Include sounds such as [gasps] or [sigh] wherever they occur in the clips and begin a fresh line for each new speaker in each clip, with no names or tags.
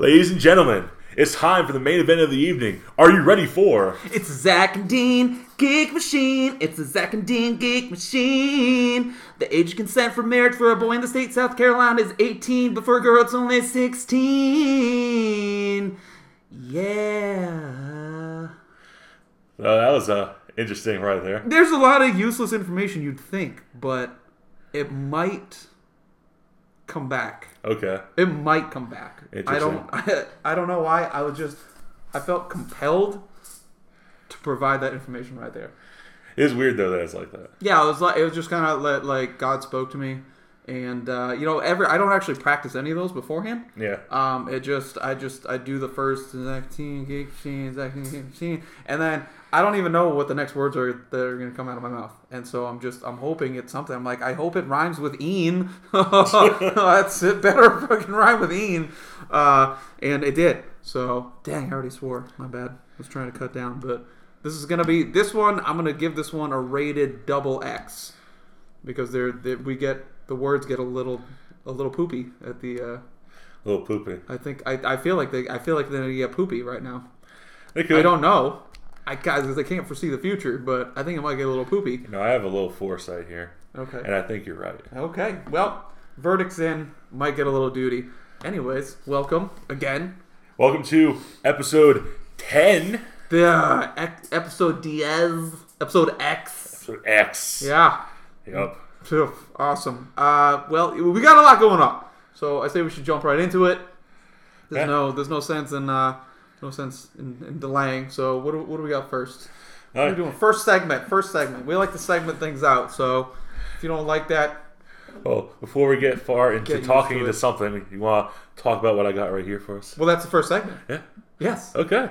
Ladies and gentlemen, it's time for the main event of the evening. Are you ready for?
It's a Zack and Dean Geek Machine. It's a Zack and Dean Geek Machine. The age of consent for marriage for a boy in the state of South Carolina is 18, but for a girl it's only 16. Yeah.
Uh, that was uh, interesting right there.
There's a lot of useless information you'd think, but it might come back.
Okay.
It might come back. I don't. I, [laughs] I don't know why. I was just. I felt compelled to provide that information right there.
It is weird though that it's like that.
Yeah, it was like it was just kind of like, like God spoke to me, and uh, you know, every I don't actually practice any of those beforehand.
Yeah.
Um, it just I just I do the first Zactine, Geek Machine, Zactine, Geek Machine, and then I don't even know what the next words are that are gonna come out of my mouth, and so I'm just I'm hoping it's something. I'm like I hope it rhymes with Ian. [laughs] That's it. Better fucking rhyme with Ian, uh, and it did. So dang, I already swore. My bad. I was trying to cut down, but this is gonna be this one. I'm gonna give this one a rated double X because they're, they we get the words get a little a little poopy at the. Uh,
A little poopy.
I think I, I feel like they I feel like they're gonna get poopy right now.
They could.
I don't know. I guys I can't foresee the future, but I think it might get a little poopy.
You know, I have a little foresight here,
Okay.
and I think you're right.
Okay. Well, verdict's in. Might get a little duty. Anyways, welcome again.
Welcome to episode 10.
The uh, ec- episode Diez, episode X.
Episode X.
Yeah.
Yep.
Phew, Awesome. Uh, well, we got a lot going on, so I say we should jump right into it. There's
Yeah.
no, there's no sense in, uh, no sense in, in delaying. So what do, what do we got first? What are we
Alright.
doing? First segment. First segment. We like to segment things out. So if you don't like that,
Well, before we get far into
Get
talking
to
into something, you want to talk about what I got right here for us?
well, that's the first segment.
Yeah.
Yes.
Okay.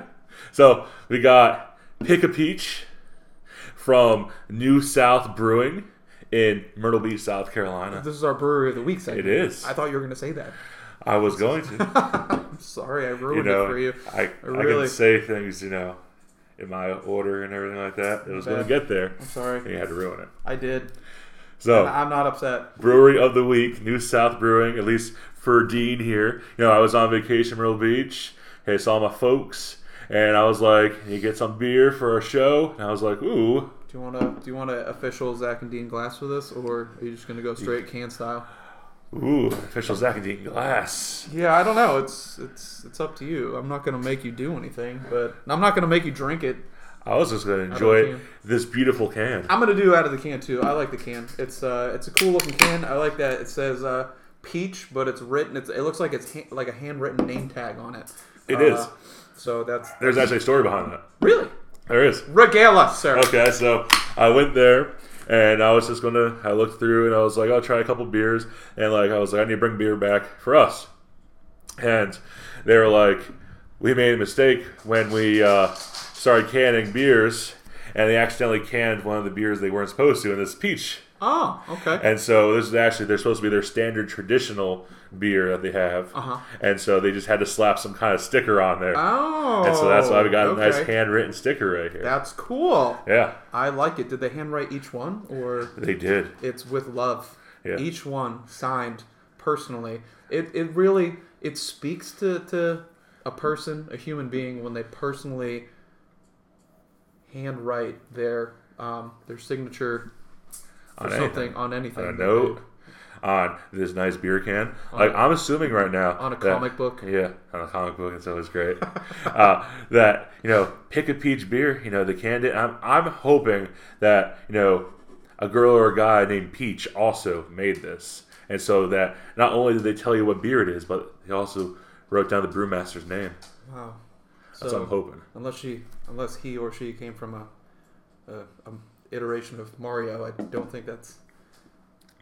So we got Pick a Peach from New South Brewing in Myrtle Beach, South Carolina.
This is our brewery of the week segment.
It is.
I thought you were going to say that.
I was going to.
I'm [laughs] sorry, I
You
ruined
know,
it for you.
I, I
really-
can say things, you know, in my order and everything like that. It was going to get there.
I'm sorry.
And you had to ruin it.
I did.
So,
I'm not upset.
Brewery of the Week, New South Brewing, at least for Dean here. You know, I was on vacation Myrtle Beach. Hey, saw my folks, and I was like, "You get some beer for our show?" And I was like, "Ooh,
Do you want to do you want to official Zack and Dean glass for this, or are you just going to go straight can style?
Ooh, official Zack Dean glass."
Yeah, I don't know. It's it's it's up to you. I'm not gonna make you do anything, but I'm not gonna make you drink it.
I was just gonna enjoy this beautiful can.
I'm gonna do out of the can too. I like the can. It's uh it's a cool looking can. I like that it says uh peach, but it's written. It's it looks like it's ha- like a handwritten name tag on it.
It is.
is. So that's
There's actually a story behind that.
really
There is.
regale us, sir.
Okay, so I went there and I was just gonna. I looked through and I was like, I'll try a couple beers and like I was like, I need to bring beer back for us. And they were like, we made a mistake when we uh, started canning beers, and they accidentally canned one of the beers they weren't supposed to, and is peach.
Oh, okay.
And so this is actually they're supposed to be their standard traditional beer that they have,
Uh-huh.
and so they just had to slap some kind of sticker on there,
Oh,
and so that's why we got a nice handwritten sticker right here.
That's cool.
yeah,
I like it. Did they handwrite each one, or
they did.
it's with love?
Yeah.
Each one signed personally. It it really it speaks to to a person, a human being, when they personally handwrite their um, their signature
On
something
anything.
on anything.
on a note on this nice beer can. Like I'm assuming right now
On a
that-
comic book?
Yeah, on a comic book. It's always great. [laughs] uh, that you know, pick a peach beer. You know, the can. I'm I'm hoping that you know a girl or a guy named Peach also made this, and so that not only did they tell you what beer it is, but they also wrote down the brewmaster's name.
Wow.
That's
So
what I'm hoping.
unless she unless he or she came from a, a, a iteration of Mario, I don't think that's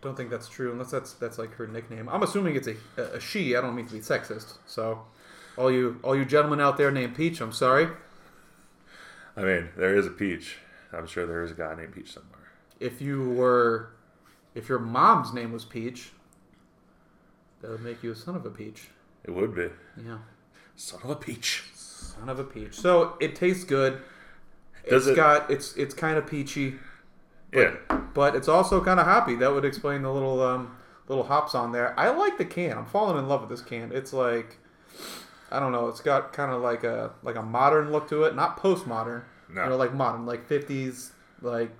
don't think that's true unless that's that's like her nickname. I'm assuming it's a, a she. I don't mean to be sexist. So all you all you gentlemen out there named Peach, I'm sorry.
I mean, there is a Peach. I'm sure there is a guy named Peach somewhere.
If you were if your mom's name was Peach, that would make you a son of a peach.
It would be
Yeah.
son of a peach.
Son of a peach. So it tastes good.
Does
it's
it-
got it's it's kind of peachy.
Yeah.
but it's also kind of hoppy. That would explain the little um, little hops on there. I like the can. I'm falling in love with this can. It's like I don't know. It's got kind of like a like a modern look to it, not postmodern.
No.
You know, like modern, like fifties, like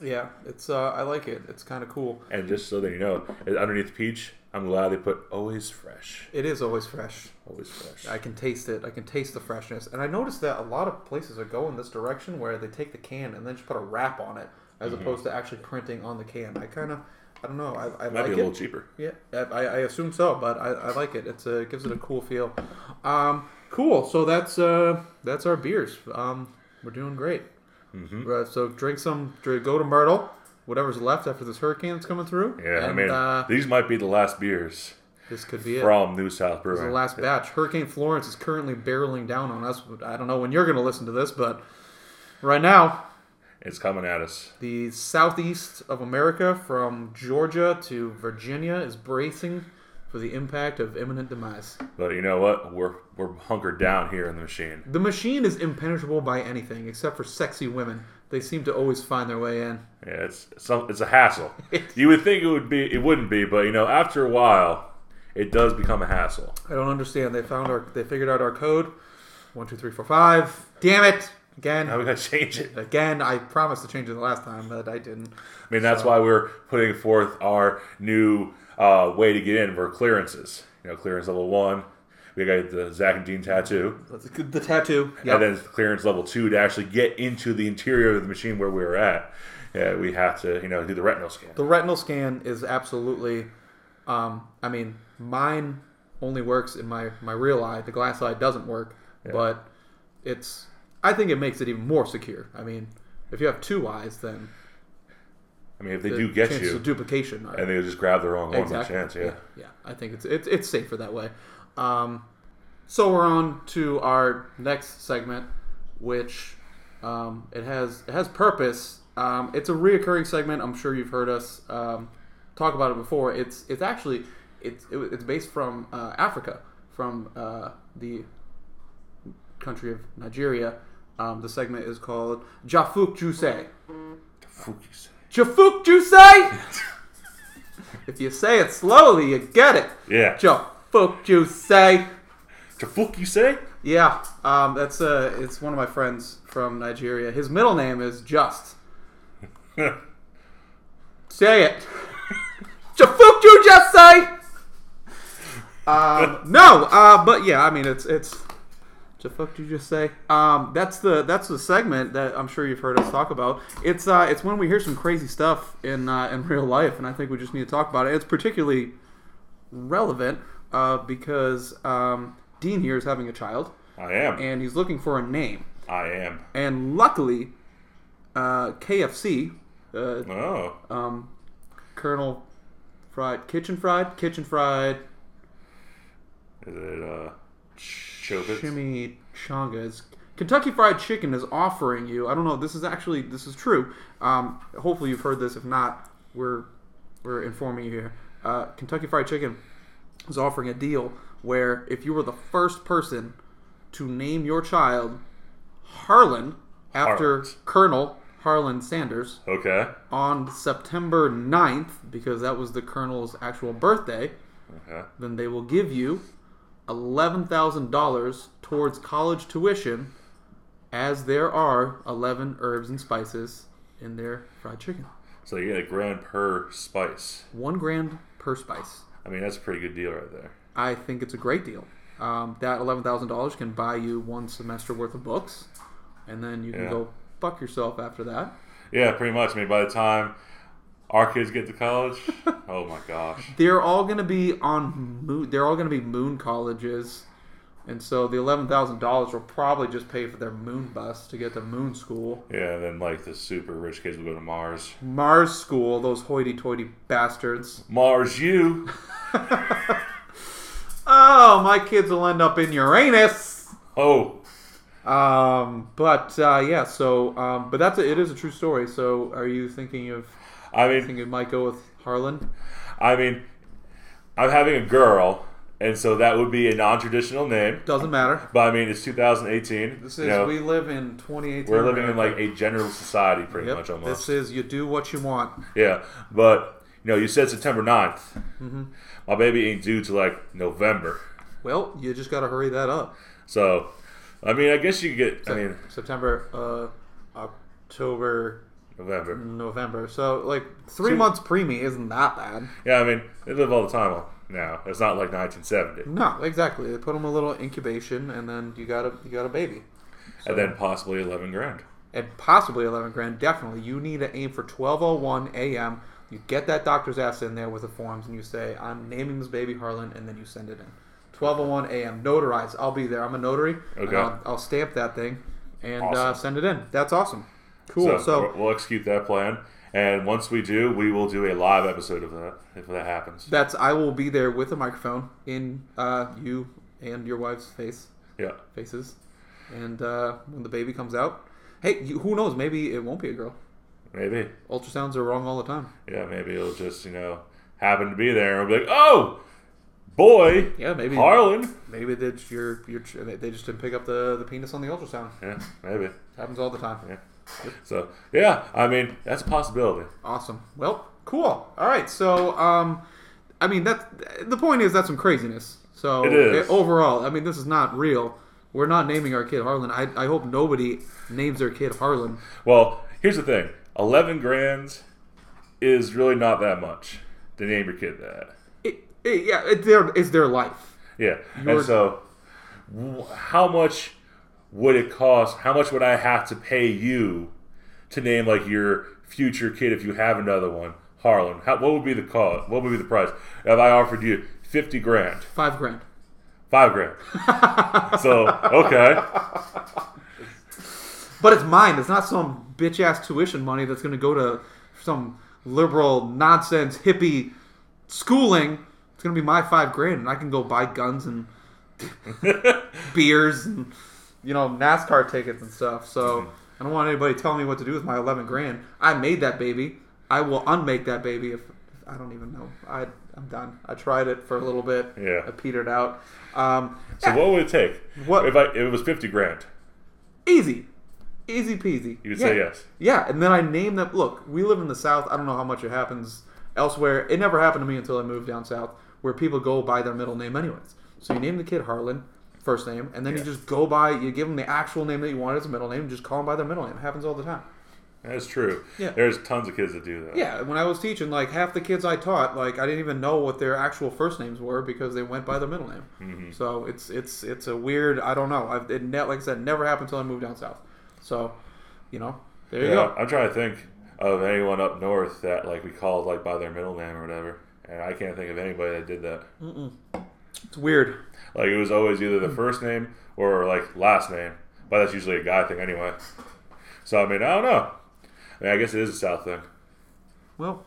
yeah. It's uh, I like it. It's kind of cool.
And just so that you know, underneath the peach, I'm glad they put always fresh.
It is always fresh.
Always fresh.
I can taste it. I can taste the freshness. And I noticed that a lot of places are going this direction where they take the can and then just put a wrap on it as
Mm-hmm.
opposed to actually printing on the can. I kind of, I don't know. I, I
Might
like
be a
it.
little cheaper.
Yeah, I, I assume so, but I, I like it. It's a, it gives it a cool feel. Um, cool. So that's uh, that's our beers. Um, we're doing great.
Mm-hmm.
Uh, so drink some. Go to Myrtle. Whatever's left after this hurricane that's coming through.
Yeah, I mean,
uh,
these might be the last beers
this could be it.
from New South
This is the last batch. Hurricane Florence is currently barreling down on us. I don't know when you're going to listen to this, but right now,
It's coming at us.
the southeast of America, from Georgia to Virginia, is bracing for the impact of imminent demise.
But you know what? We're we're hunkered down here in the machine.
The machine is impenetrable by anything except for sexy women. They seem to always find their way in.
Yeah, it's some it's a hassle. [laughs] you would think it would be, it wouldn't be, but you know, after a while, it does become a hassle.
I don't understand. They found our. They figured out our code. One, two, three, four, five. Damn it! Again.
Now we gotta change it.
Again, I promised to change it the last time, but I didn't.
I mean, that's why we're putting forth our new uh, way to get in for clearances. You know, clearance level one, we got the Zack and Dean tattoo,
That's a good- the tattoo.
and then clearance level two to actually get into the interior of the machine where we were at. Yeah, we have to, you know, do the retinal scan.
The retinal scan is absolutely. Um, I mean, mine only works in my my real eye. The glass eye doesn't work, but it's. I think it makes it even more secure. I mean, if you have two eyes, then
I mean, if they
the
do get you,
duplication are
and they just grab the wrong one,
exactly.
by chance, yeah.
yeah, I think it's it's it's safer that way. Um, so we're on to our next segment, which um, it has it has purpose. Um, it's a reoccurring segment. I'm sure you've heard us um, talk about it before. It's it's actually it's it, it's based from uh, Africa, from uh, the country of Nigeria. Um, the segment is called Jafuk Juse.
Focus.
Jafuk Juse. if you say it slowly, you get it.
Yeah.
Jafuk Juse.
Tafuk, you say?
Yeah, um, that's uh, it's one of my friends from Nigeria. His middle name is Just. [laughs] Say it. Jafuk you just say. Um, no, uh, but yeah, I mean it's it's. Jafuk you just say. Um, that's the that's the segment that I'm sure you've heard us talk about. It's uh, it's when we hear some crazy stuff in uh, in [laughs] real life, and I think we just need to talk about it. It's particularly relevant uh, because um, Dean here is having a child,
I am.
and he's looking for a name.
I am.
And luckily, uh, KFC, uh,
Oh.
um, Colonel Fried, Kitchen Fried, Kitchen Fried,
Is it, uh?
Chimichangas. Kentucky Fried Chicken is offering you. I don't know. This is actually this is true. Um, hopefully you've heard this. If not, we're we're informing you here. Uh, Kentucky Fried Chicken is offering a deal where if you were the first person to name your child Harlan after
Harlan.
Colonel Harlan Sanders
Okay.
on September 9th, because that was the Colonel's actual birthday,
Okay.
then they will give you $11,000 towards college tuition as there are 11 herbs and spices in their fried chicken.
So you get a grand per spice.
One grand per spice.
I mean, that's a pretty good deal right there.
I think it's a great deal. Um, that $11,000 can buy you one semester worth of books, and then you can
Yeah.
go fuck yourself after that.
Yeah, pretty much. I mean, by the time our kids get to college, oh my gosh. [laughs]
They're all going to be on moon. They're all going to be moon colleges, and so the eleven thousand dollars will probably just pay for their moon bus to get to moon school,
Yeah, and then like the super rich kids will go to Mars.
Mars school. Those hoity-toity bastards.
Mars, you. [laughs]
Oh, my kids will end up in Uranus.
Oh,
Um, but uh, yeah. So, um, but that's a, it is a true story. So, are you thinking of
I mean,
thinking it might go with Harlan?
I mean, I'm having a girl, and so that would be a non-traditional name.
Doesn't matter.
But I mean, it's 2018.
This
you
is
know,
we live in 2018.
we're living in like a general society, pretty
Yep,
much almost.
This is you do what you want.
Yeah, but you know, you said September 9th.
Mm-hmm.
My baby ain't due to like November.
Well, you just got to hurry that up.
So, I mean, I guess you could get. I mean,
September, uh, October,
November.
November. So like three
So-
months preemie isn't that bad.
Yeah, I mean, they live all the time now. It's not like 1970.
No, exactly. They put them a little incubation, and then you got a you got a baby,
And then possibly 11 grand.
and possibly eleven grand. Definitely, you need to aim for twelve oh one a.m. You get that doctor's ass in there with the forms, and you say, "I'm naming this baby Harlan," and then you send it in. Twelve oh one a.m. Notarized. I'll be there. I'm a notary.
Okay.
I'll, I'll stamp that thing and uh, send it in. That's awesome. Cool.
So,
So,
we'll- execute that plan. And once we do, we will do a live episode of that if that happens.
that's I will be there with a microphone in uh, you and your wife's face.
Yeah.
faces. And uh, when the baby comes out, hey, you, who knows? Maybe it won't be a girl.
Maybe.
Ultrasounds are wrong all the time.
Yeah, maybe it'll just, you know, happen to be there and be like, oh, boy,
Yeah, maybe.
Harlan.
Maybe they just, you're, you're, they just didn't pick up the, the penis on the ultrasound.
Yeah, maybe.
happens all the time.
Yeah. So, yeah, I mean, that's a possibility.
Awesome. Well, cool. All right. So, um, I mean, that the point is that's some craziness. So
It is.
overall, I mean, this is not real. We're not naming our kid Harlan. I, I hope nobody names their kid Harlan.
Well, here's the thing 11 grand is really not that much to name your kid that.
It, it, yeah, it's their it's their life.
Yeah.
You're-
and so, how much would it cost? How much would I have to pay you to name like your future kid if you have another one, Harlan? How, what would be the cost? What would be the price if I offered you fifty grand,
Five grand.
five grand? [laughs] so okay,
But it's mine. It's not some bitch ass tuition money that's going to go to some liberal nonsense hippie schooling. It's going to be my five grand, and I can go buy guns and [laughs] beers and you know NASCAR tickets and stuff. So I don't want anybody telling me what to do with my eleven grand. I made that baby. I will unmake that baby if I don't even know. I I'm done. I tried it for a little bit.
Yeah.
I petered out. Um,
so what would it take?
What-
if I if it was fifty grand?
easy, easy peasy.
You would
Yeah.
say yes.
Yeah, and then I name them. Look, we live in the South. I don't know how much it happens elsewhere. It never happened to me until I moved down south, where people go by their middle name anyways. So you name the kid Harlan, first name, and then you just go by. You give them the actual name that you want as a middle name, and just call them by their middle name. It happens all the time.
That's true.
Yeah.
There's tons of kids that do that.
Yeah, when I was teaching, like half the kids I taught, like I didn't even know what their actual first names were because they went by their middle name.
Mhm.
So it's it's it's a weird. I don't know. I've, it ne- like I said, never happened until I moved down south. So, you know, there you go.
I'm trying to think of anyone up north that like we called like by their middle name or whatever, and I can't think of anybody that did that.
It's weird.
Like it was always either the first name or like last name, but that's usually a guy thing anyway. So I mean, I don't know. I mean, I guess it is a South thing.
Well,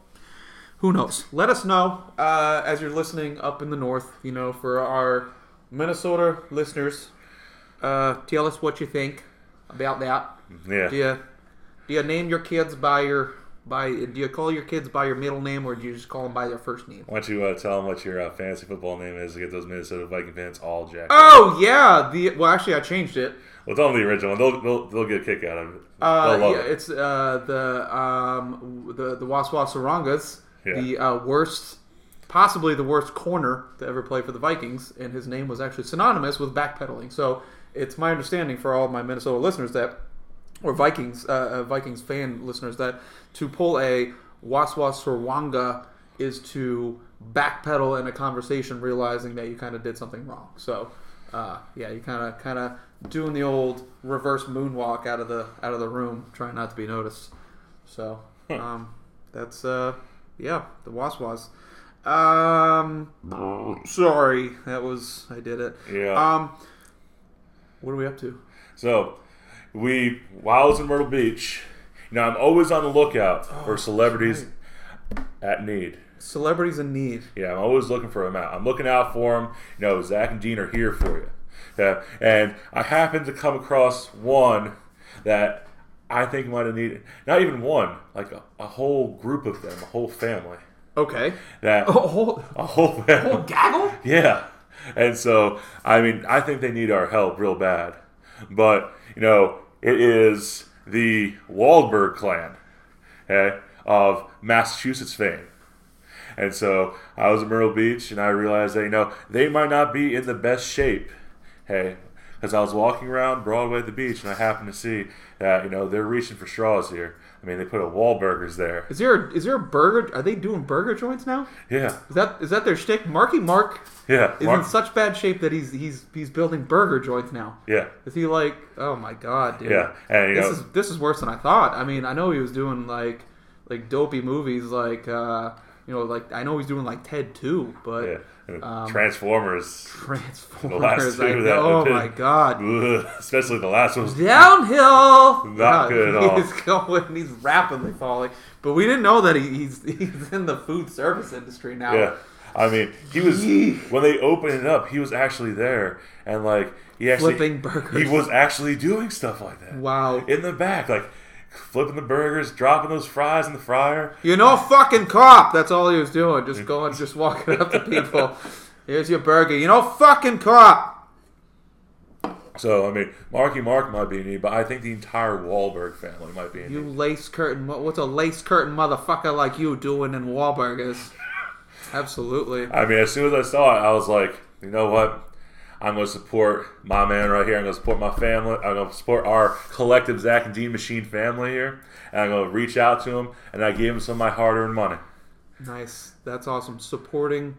who knows? Let us know uh, as you're listening up in the north. You know, for our Minnesota listeners, uh, tell us what you think about that.
Yeah.
Do you do you name your kids by your by? Do you call your kids by your middle name, or do you just call them by their first name?
Why don't you uh, tell them what your uh, fantasy football name is to get those Minnesota Viking fans all jacked? up?
Oh yeah, the well actually I changed it.
Well, tell them the original. They'll, they'll, they'll get a kick out of it.
Uh,
love
yeah,
it.
it's uh, the um, the the Wasswa Serwangas,
Yeah.
the uh, worst, possibly the worst corner to ever play for the Vikings, and his name was actually synonymous with backpedaling. So it's my understanding for all of my Minnesota listeners that, or Vikings uh, uh, Vikings fan listeners that to pull a Wasswa Serwanga is to backpedal in a conversation, realizing that you kind of did something wrong. So. Uh, yeah, you kind of kind of doing the old reverse moonwalk out of the out of the room, trying not to be noticed. So, um, that's uh, yeah, the waswas. Um, sorry, that was I did it.
Yeah.
Um, what are we up to?
So, we while I was in Myrtle Beach, you know, I'm always on the lookout oh, for celebrities at need.
Celebrities in need.
Yeah, I'm always looking for them out. I'm looking out for them. You know, Zack and Dean are here for you. Yeah, and I happened to come across one that I think might have needed not even one, like a, a whole group of them, a whole family.
Okay.
That
Oh, whole,
a whole family.
whole gaggle.
Yeah. And so, I mean, I think they need our help real bad. But, you know, it is the Wahlberg clan okay, of Massachusetts fame. And so I was at Myrtle Beach, and I realized that you know they might not be in the best shape. Hey, because I was walking around Broadway at the beach, and I happened to see that you know they're reaching for straws here. I mean, they put a Wahlburgers there.
Is there is there a burger? Are they doing burger joints now?
Yeah,
Is that is that their shtick? Marky Mark
yeah,
is
Mark-
in such bad shape that he's he's he's building burger joints now.
yeah,
Is he like? Oh my god, dude.
yeah. And you
This
know,
is this is worse than I thought. I mean, I know he was doing like like dopey movies, like uh, you know, like I know he's doing like Ted too, but
yeah. And
um,
Transformers.
Transformers.
two
I
that
oh my god.
Ugh, [laughs] especially the last one. was-
Downhill.
Not good at [laughs] all.
He's going. He's rapidly falling. But we didn't know that he, he's [laughs] he's in the food service industry now.
Yeah. I mean, he was when they opened it up. He was actually there, and like he actually
Flipping burgers.
He was actually doing stuff like that
Wow.
in the back, like flipping the burgers, dropping those fries in the fryer.
You know, fucking cop. That's all he was doing. Just going, just walking up to [laughs] people. Here's your burger. You know, fucking cop.
So I mean, Marky Mark might be me, but I think the entire Wahlberg family might be
You lace curtain. What's a lace curtain motherfucker like you doing in Wahlburgers? Absolutely.
I mean, as soon as I saw it, I was like, you know what? I'm going to support my man right here. I'm going to support my family. I'm going to support our collective Zack and Dean Machine family here. And I'm going to reach out to him, and I gave him some of my hard-earned money.
Nice. That's awesome. Supporting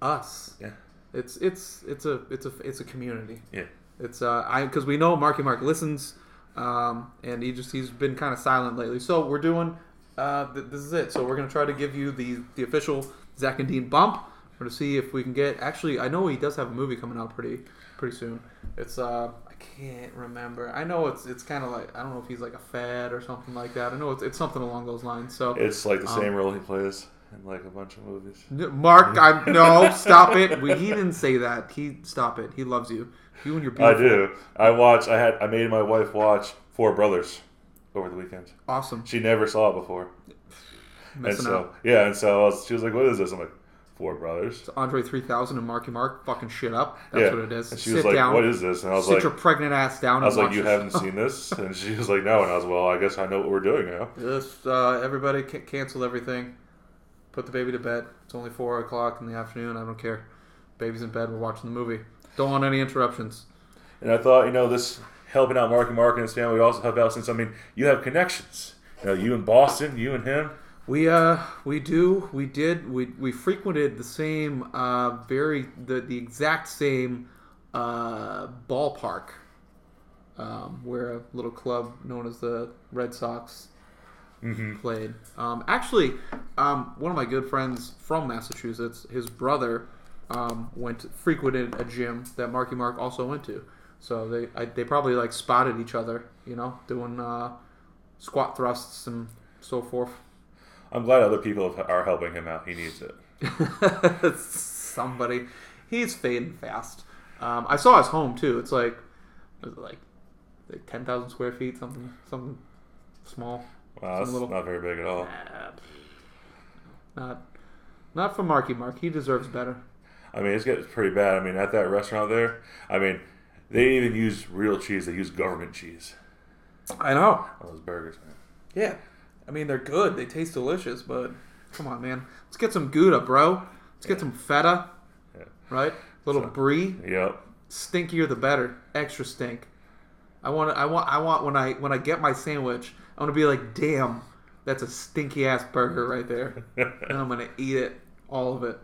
us.
Yeah,
It's it's it's a it's a it's a community.
yeah.
It's uh I because we know Marky Mark listens, um and he just he's been kind of silent lately. So we're doing uh th- this is it. So we're gonna try to give you the the official Zack and Dean bump. We're gonna see if we can get. Actually, I know he does have a movie coming out pretty pretty soon. It's uh I can't remember. I know it's it's kind of like I don't know if he's like a fad or something like that. I know it's it's something along those lines. So
It's like the
Um,
same role he plays in like a bunch of movies.
Mark, [laughs] I no stop it. We, he didn't say that. He stop it. He loves you. You and your
I do. I watch. I had. I made my wife watch Four Brothers over the weekend.
Awesome.
She never saw it before, and so
out.
yeah. And so was, she was like, "What is this?" I'm like, Four Brothers."
It's Andre 3000 and Marky Mark fucking shit up. That's
yeah.
what it is.
And she
Sit
was like,
down.
"What is this?" And I was
sit
like,
your pregnant ass down.
I was like, "You haven't seen [laughs] this?" And she was like, "No." And I was, "Well, I guess I know what we're doing now."
This, uh, everybody ca- cancel everything. Put the baby to bed. It's only four o'clock in the afternoon. I don't care. Baby's in bed. We're watching the movie. Don't want any interruptions.
And I thought, you know, this helping out Mark and Mark and his family We also help out since I mean, you have connections. You know, you in Boston, you and him.
We uh we do we did we we frequented the same uh very the the exact same uh ballpark um where a little club known as the Red Sox played. Um actually um one of my good friends from Massachusetts his brother um went frequented a gym that Marky Mark also went to. So they I, they probably like spotted each other, you know, doing uh squat thrusts and so forth.
I'm glad other people are helping him out. He needs it. [laughs]
Somebody, he's fading fast. Um, I saw his home too. It's like, it like, like ten thousand square feet, something, something small.
Wow, that's
little-
not very big at all.
Not, not for Marky Mark. He deserves better.
I mean, it's getting pretty bad. I mean, at that restaurant there, I mean, they didn't even use real cheese. They use government cheese
I know.
on those burgers, man.
Yeah, I mean they're good. They taste delicious, but come on, man. Let's get some Gouda, bro. Let's get some feta.
Yeah.
Right, little brie.
Yep.
stinkier the better. Extra stink. I want. I want. I want when I when I get my sandwich, I want to be like, damn, that's a stinky ass burger right there, [laughs] and I'm gonna eat it, all of it.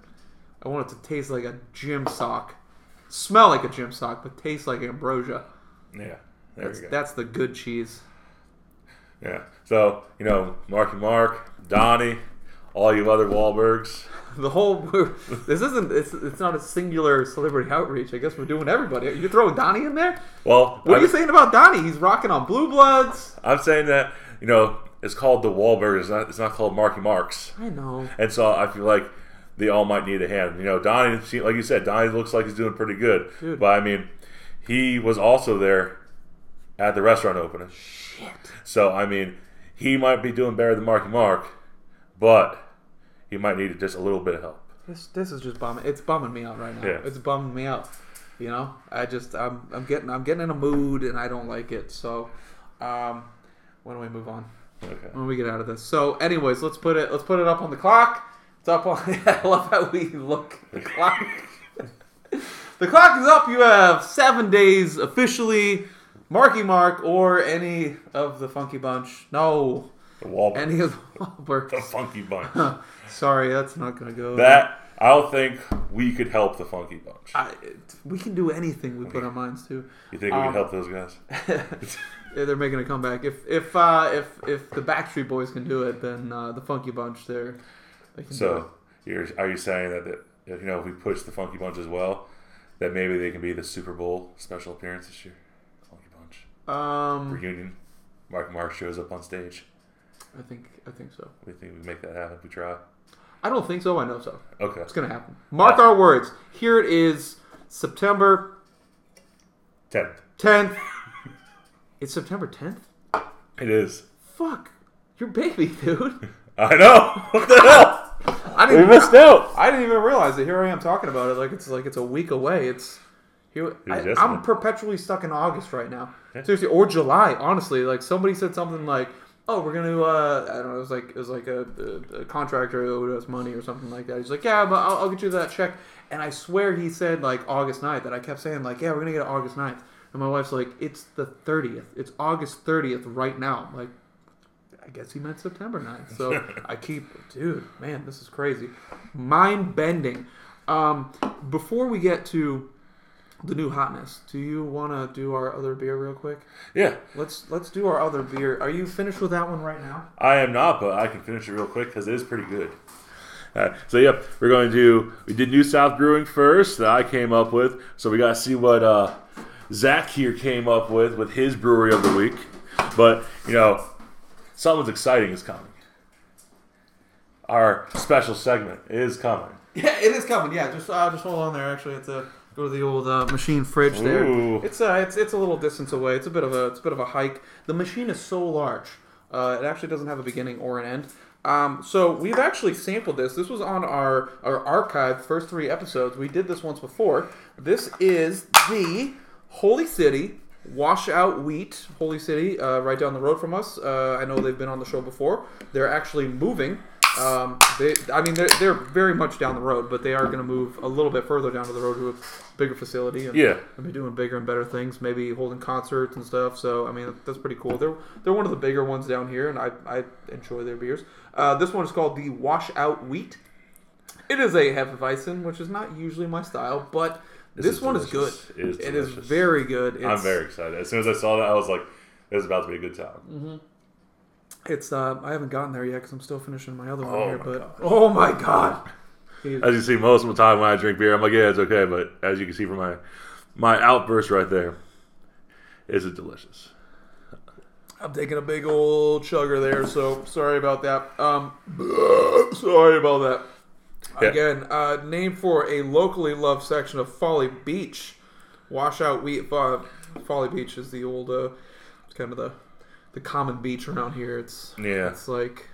I want it to taste like a gym sock, smell like a gym sock, but taste like ambrosia.
Yeah. There
That's
you go.
that's the good cheese.
Yeah. So, you know, Marky Mark, Donnie, all you other Wahlbergs. [laughs]
The whole this isn't it's, it's not a singular celebrity outreach. I guess we're doing everybody. You throwing Donnie in there?
Well,
What are
I'm,
you saying about Donnie? He's rocking on Blue Bloods.
I'm saying that, you know, it's called the Wahlbergs. It's not, it's not called Marky Marks.
I know.
And so I feel like they all might need a hand. You know, Donnie, like you said, Donnie looks like he's doing pretty good.
Dude.
But I mean, he was also there at the restaurant opening.
Shit.
So I mean, he might be doing better than Marky Mark, but he might need just a little bit of help.
This this is just bumming. It's bumming me out right now.
Yeah.
It's bumming me out. You know, I just I'm I'm getting I'm getting in a mood and I don't like it. So, um, when do we move on?
Okay.
When we get out of this. So, anyways, let's put it let's put it up on the clock. Stop on. [laughs] I love how we look. The clock. the clock is up. You have seven days officially. Marky Mark or any of the Funky Bunch. No,
The wall,
any of the Wahlbergs.
the funky bunch. [laughs]
Sorry, that's not gonna go.
that I don't think we could help the funky bunch.
I, we can do anything we put our minds to.
You think we
Um,
can help those guys? [laughs]
Yeah, they're making a comeback. If if uh, if if the Backstreet Boys can do it, then uh, the Funky Bunch they're they can do it.
So, you're are you saying that, that if, you know if we push the funky bunch as well, that maybe they can be the Super Bowl special appearance this year? Funky bunch
Um,
reunion. Mark Mark shows up on stage.
I think I think so.
We think we make that happen. if We try.
I don't think so. I know so.
Okay.
It's gonna happen. Mark our words. Here it is, September
Tenth.
tenth. [laughs] it's September tenth.
It is.
Fuck, your baby, [laughs] dude. [laughs]
I know. What the hell?
I
We
didn't.
missed out. [laughs]
I didn't even realize that. Here I am talking about it like it's like it's a week away. It's here. I, I'm perpetually stuck in August right now.
Yeah.
Seriously, or July. Honestly, like somebody said something like, "Oh, we're gonna." Uh, I don't know. It was like it was like a, a, a contractor owed us money or something like that. He's like, "Yeah, but I'll, I'll get you that check." And I swear he said like August 9th, and I kept saying like, "Yeah, we're gonna get it August 9th. And my wife's like, "It's the 30th. It's August 30th right now." I'm like. I guess he meant September 9th. So [laughs] I keep, dude, man, this is crazy. Mind bending. Um, before we get to the new hotness, do you want to do our other beer real quick?
Yeah,
Let's let's do our other beer. Are you finished with that one right now?
I am not, but I can finish it real quick because it is pretty good. Uh, so yep, we're going to we did New South Brewing first that I came up with. So we got to see what uh, Zack here came up with with his brewery of the week. But you know, something's exciting is coming. Our special segment is coming.
Yeah, it is coming. Yeah, just uh, just hold on there. Actually, it's a go to the old uh, machine fridge there.
Ooh.
It's uh, it's it's a little distance away. It's a bit of a it's a bit of a hike. The machine is so large. Uh, it actually doesn't have a beginning or an end. Um, so we've actually sampled this. This was on our our archive first three episodes. We did this once before. This is the Holy City Washout Wheat. Holy City, uh, right down the road from us. Uh, I know they've been on the show before. They're actually moving. Um, they, I mean, they're, they're very much down the road, but they are going to move a little bit further down to the road to a bigger facility. And
Yeah.
and be doing bigger and better things, maybe holding concerts and stuff. So I mean, that's pretty cool. They're they're one of the bigger ones down here, and I, I enjoy their beers. Uh, this one is called the Washout Wheat. It is a Hefeweizen, which is not usually my style, but this,
This is
one is good.
It is
It is very good. It's,
I'm very excited. As soon as I saw that, I was like, "This is about to be a good time."
Mm. It's uh, I haven't gotten there yet because I'm still finishing my other one
Oh
here. But
gosh.
oh my god, [laughs]
As you see, most of the time when I drink beer, I'm like, "Yeah, it's okay." But as you can see from my my outburst right there, is it delicious?
I'm taking a big old chugger there, so sorry about that. Um, [laughs] sorry about that.
Yeah.
Again, uh, name for a locally loved section of Folly Beach. Washout Wheat. Uh, Folly Beach is the old, uh, it's kind of the the common beach around here. It's
Yeah.
it's like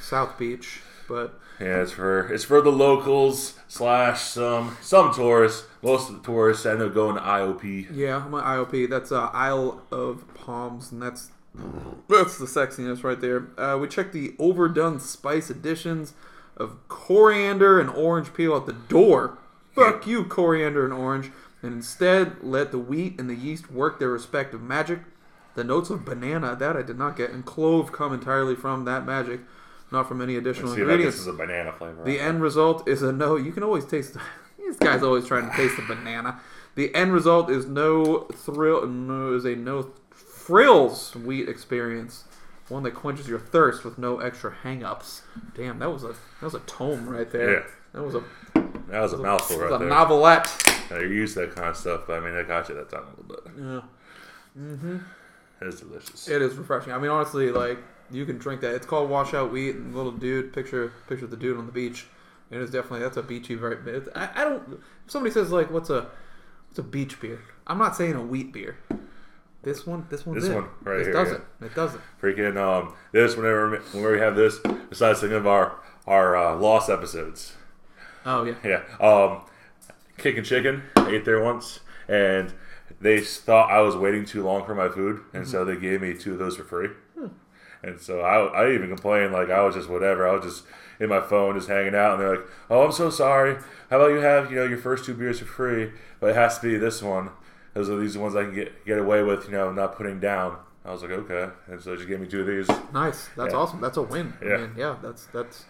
South Beach, but
Yeah, it's for it's for the locals slash some some tourists. Most of the tourists end up going to IOP.
yeah, I'm an IOP. That's uh, Isle of Palms, and that's that's the sexiness right there. Uh, we checked the overdone spice additions of coriander and orange peel at the door. Fuck you, coriander and orange. And instead, let the wheat and the yeast work their respective magic. The notes of banana, that I did not get, and clove come entirely from that magic, not from any additional
See,
ingredients.
this is a banana flavor.
The end result is a no. You can always taste. This [laughs] guy's always trying to taste the banana. The end result is no thrill. No, is a no frills wheat experience. One that quenches your thirst with no extra hang-ups. Damn, that was a that was a tome right there.
Yeah.
That was a,
that was a mouthful
that was
right
a
there.
novelette.
Now, you're used to that kind of stuff, but I mean, I got you that time a little bit.
Yeah. Mm-hmm.
It's delicious.
It is refreshing. I mean, honestly, like you can drink that. It's called washout wheat. And little dude, picture picture the dude on the beach. It is definitely that's a beachy. Very. I, I don't. If somebody says like, "What's a what's a beach beer?" I'm not saying a wheat beer. This one, this one,
This one right
this
here,
doesn't. It doesn't.
Freaking um, this whenever whenever we have this, besides thinking of our our uh, lost episodes.
Oh yeah.
Yeah. Um, Kicking Chicken I ate there once, and they thought I was waiting too long for my food, and so they gave me two of those for free. And so I, I even complained like I was just whatever. I was just in my phone, just hanging out, and they're like, "Oh, I'm so sorry. How about you have you know your first two beers for free, but it has to be this one. Those are these ones I can get get away with, you know, not putting down." I was like, "Okay," and so they just gave me two of these.
Nice. That's
Yeah.
awesome. That's a win.
Yeah.
I mean, yeah, that's that's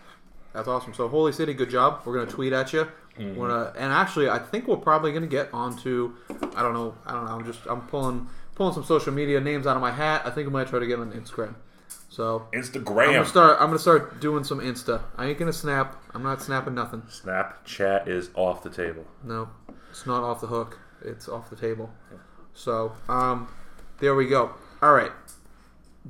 that's awesome. So Holy City, good job. We're gonna tweet at you.
Mm-hmm.
We're gonna, and actually, I think we're probably gonna get onto. I don't know. I don't know. I'm just I'm pulling pulling some social media names out of my hat. I think I might try to get on Instagram. So I'm
Instagram,
gonna start. I'm gonna start doing some Insta. I ain't gonna snap. I'm not snapping nothing.
Snapchat is off the table.
No, it's not off the hook. It's off the table. So, um, there we go. All right.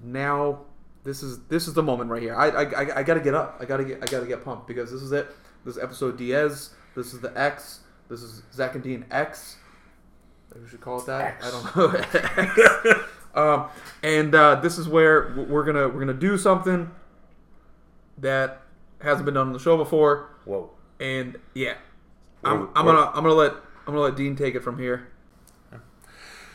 Now, this is this is the moment right here. I I, I, I gotta get up. I gotta get I gotta get pumped because this is it. This is episode Diez. This is the X. This is Zack and Dean X. Maybe we should call it that.
X.
I don't know. [laughs] um, and uh, this is where we're gonna we're gonna do something that hasn't been done on the show before.
Whoa.
And yeah, I'm, I'm gonna I'm gonna let I'm gonna let Dean take it from here.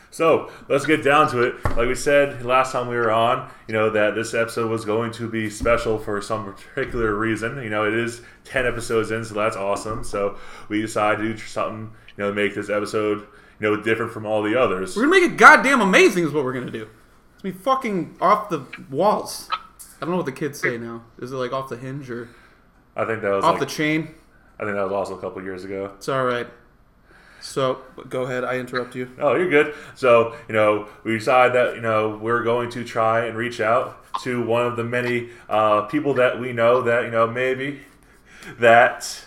So let's get down to it. Like we said last time we were on, you know that this episode was going to be special for some particular reason. You know, it is ten episodes in, so that's awesome. So we decided to do something, you know, to make this episode, you know, different from all the others.
We're gonna make it goddamn amazing, is what we're gonna do. It's gonna be fucking off the walls. I don't know what the kids say now. Is it like off the hinge or
I think that was
off
like,
the chain?
I think that was also a couple years ago.
It's all right. So go ahead. I interrupt you.
Oh, you're good. So, you know, we decided that, you know, we're going to try and reach out to one of the many uh, people that we know that, you know, maybe that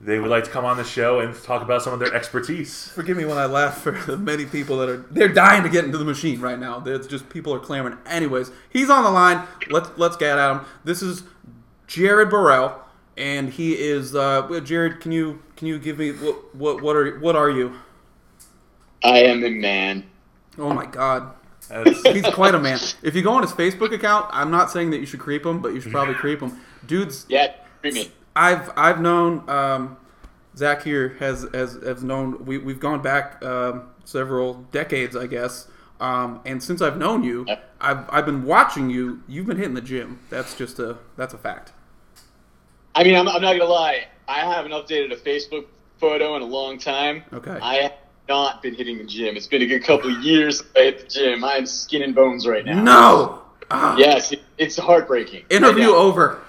they would like to come on the show and talk about some of their expertise.
Forgive me when I laugh for the many people that are they're dying to get into the machine right now. It's just people are clamoring. Anyways, he's on the line. Let's let's get at him. This is Jared Barel, and he is uh, Jared. Can you can you give me what what what are what are you?
I am a man.
Oh my God, [laughs] he's quite a man. If you go on his Facebook account, I'm not saying that you should creep him, but you should probably creep him. Dude's
Yeah, treat me.
I've I've known um, Zack here has has, has known we we've gone back um, several decades, I guess. Um, and since I've known you,
Yep.
I've I've been watching you. You've been hitting the gym. That's just a that's a fact.
I mean, I'm, I'm not gonna lie. I haven't updated a Facebook photo in a long time.
Okay.
I have not been hitting the gym. It's been a good couple of years since I hit the gym. I'm skin and bones right now.
No. Ah,
Yes, it, it's heartbreaking.
Interview
I know.
over.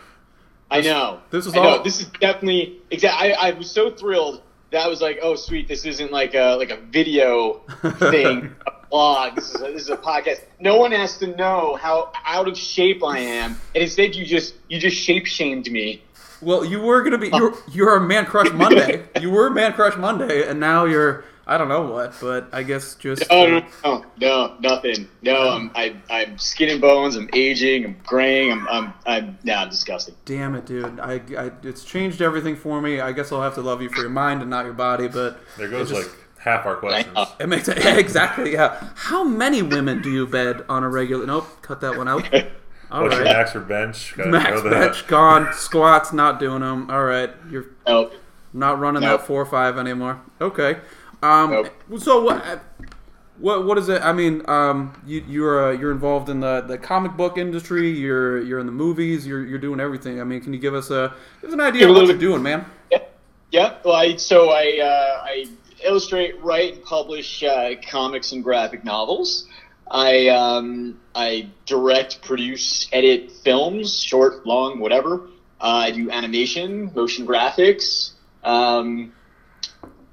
I know.
This is
I know.
all-
This is definitely exactly. I, I was so thrilled that I was like, "Oh, sweet! This isn't like a like a video [laughs] thing, a blog. This is a, this is a podcast. No one has to know how out of shape I am, and instead, you just you just shape shamed me.
Well, you were gonna be you're you're a man crush [laughs] Monday. you were man crush Monday, and now you're I don't know what, but I guess just
Oh no, no, no, nothing. No, I'm I, I'm skin and bones. I'm aging. I'm graying. I'm I'm I'm now I'm disgusting.
Damn it, dude! I, I it's changed everything for me. I guess I'll have to love you for your mind and not your body, but
there goes
just-
like half our questions.
It makes it [laughs] exactly yeah. How many women do you bed on a regular? Nope, cut that one out. [laughs] All
What's your
right,
max for bench? Gotta
max
throw that.
bench gone. Squats not doing them. All right, you're
Nope.
not running
Nope.
that four or five anymore. Okay. Um.
Nope.
So what? What what is it? I mean, um, you you're uh, you're involved in the, the comic book industry. You're you're in the movies. You're you're doing everything. I mean, can you give us a give us an idea
Give
of what you're doing, man?
Yeah. Yeah. Well, I, so I uh, I illustrate, write, and publish uh, comics and graphic novels. I um, I direct, produce, edit films, short, long, whatever. Uh, I do animation, motion graphics. Um,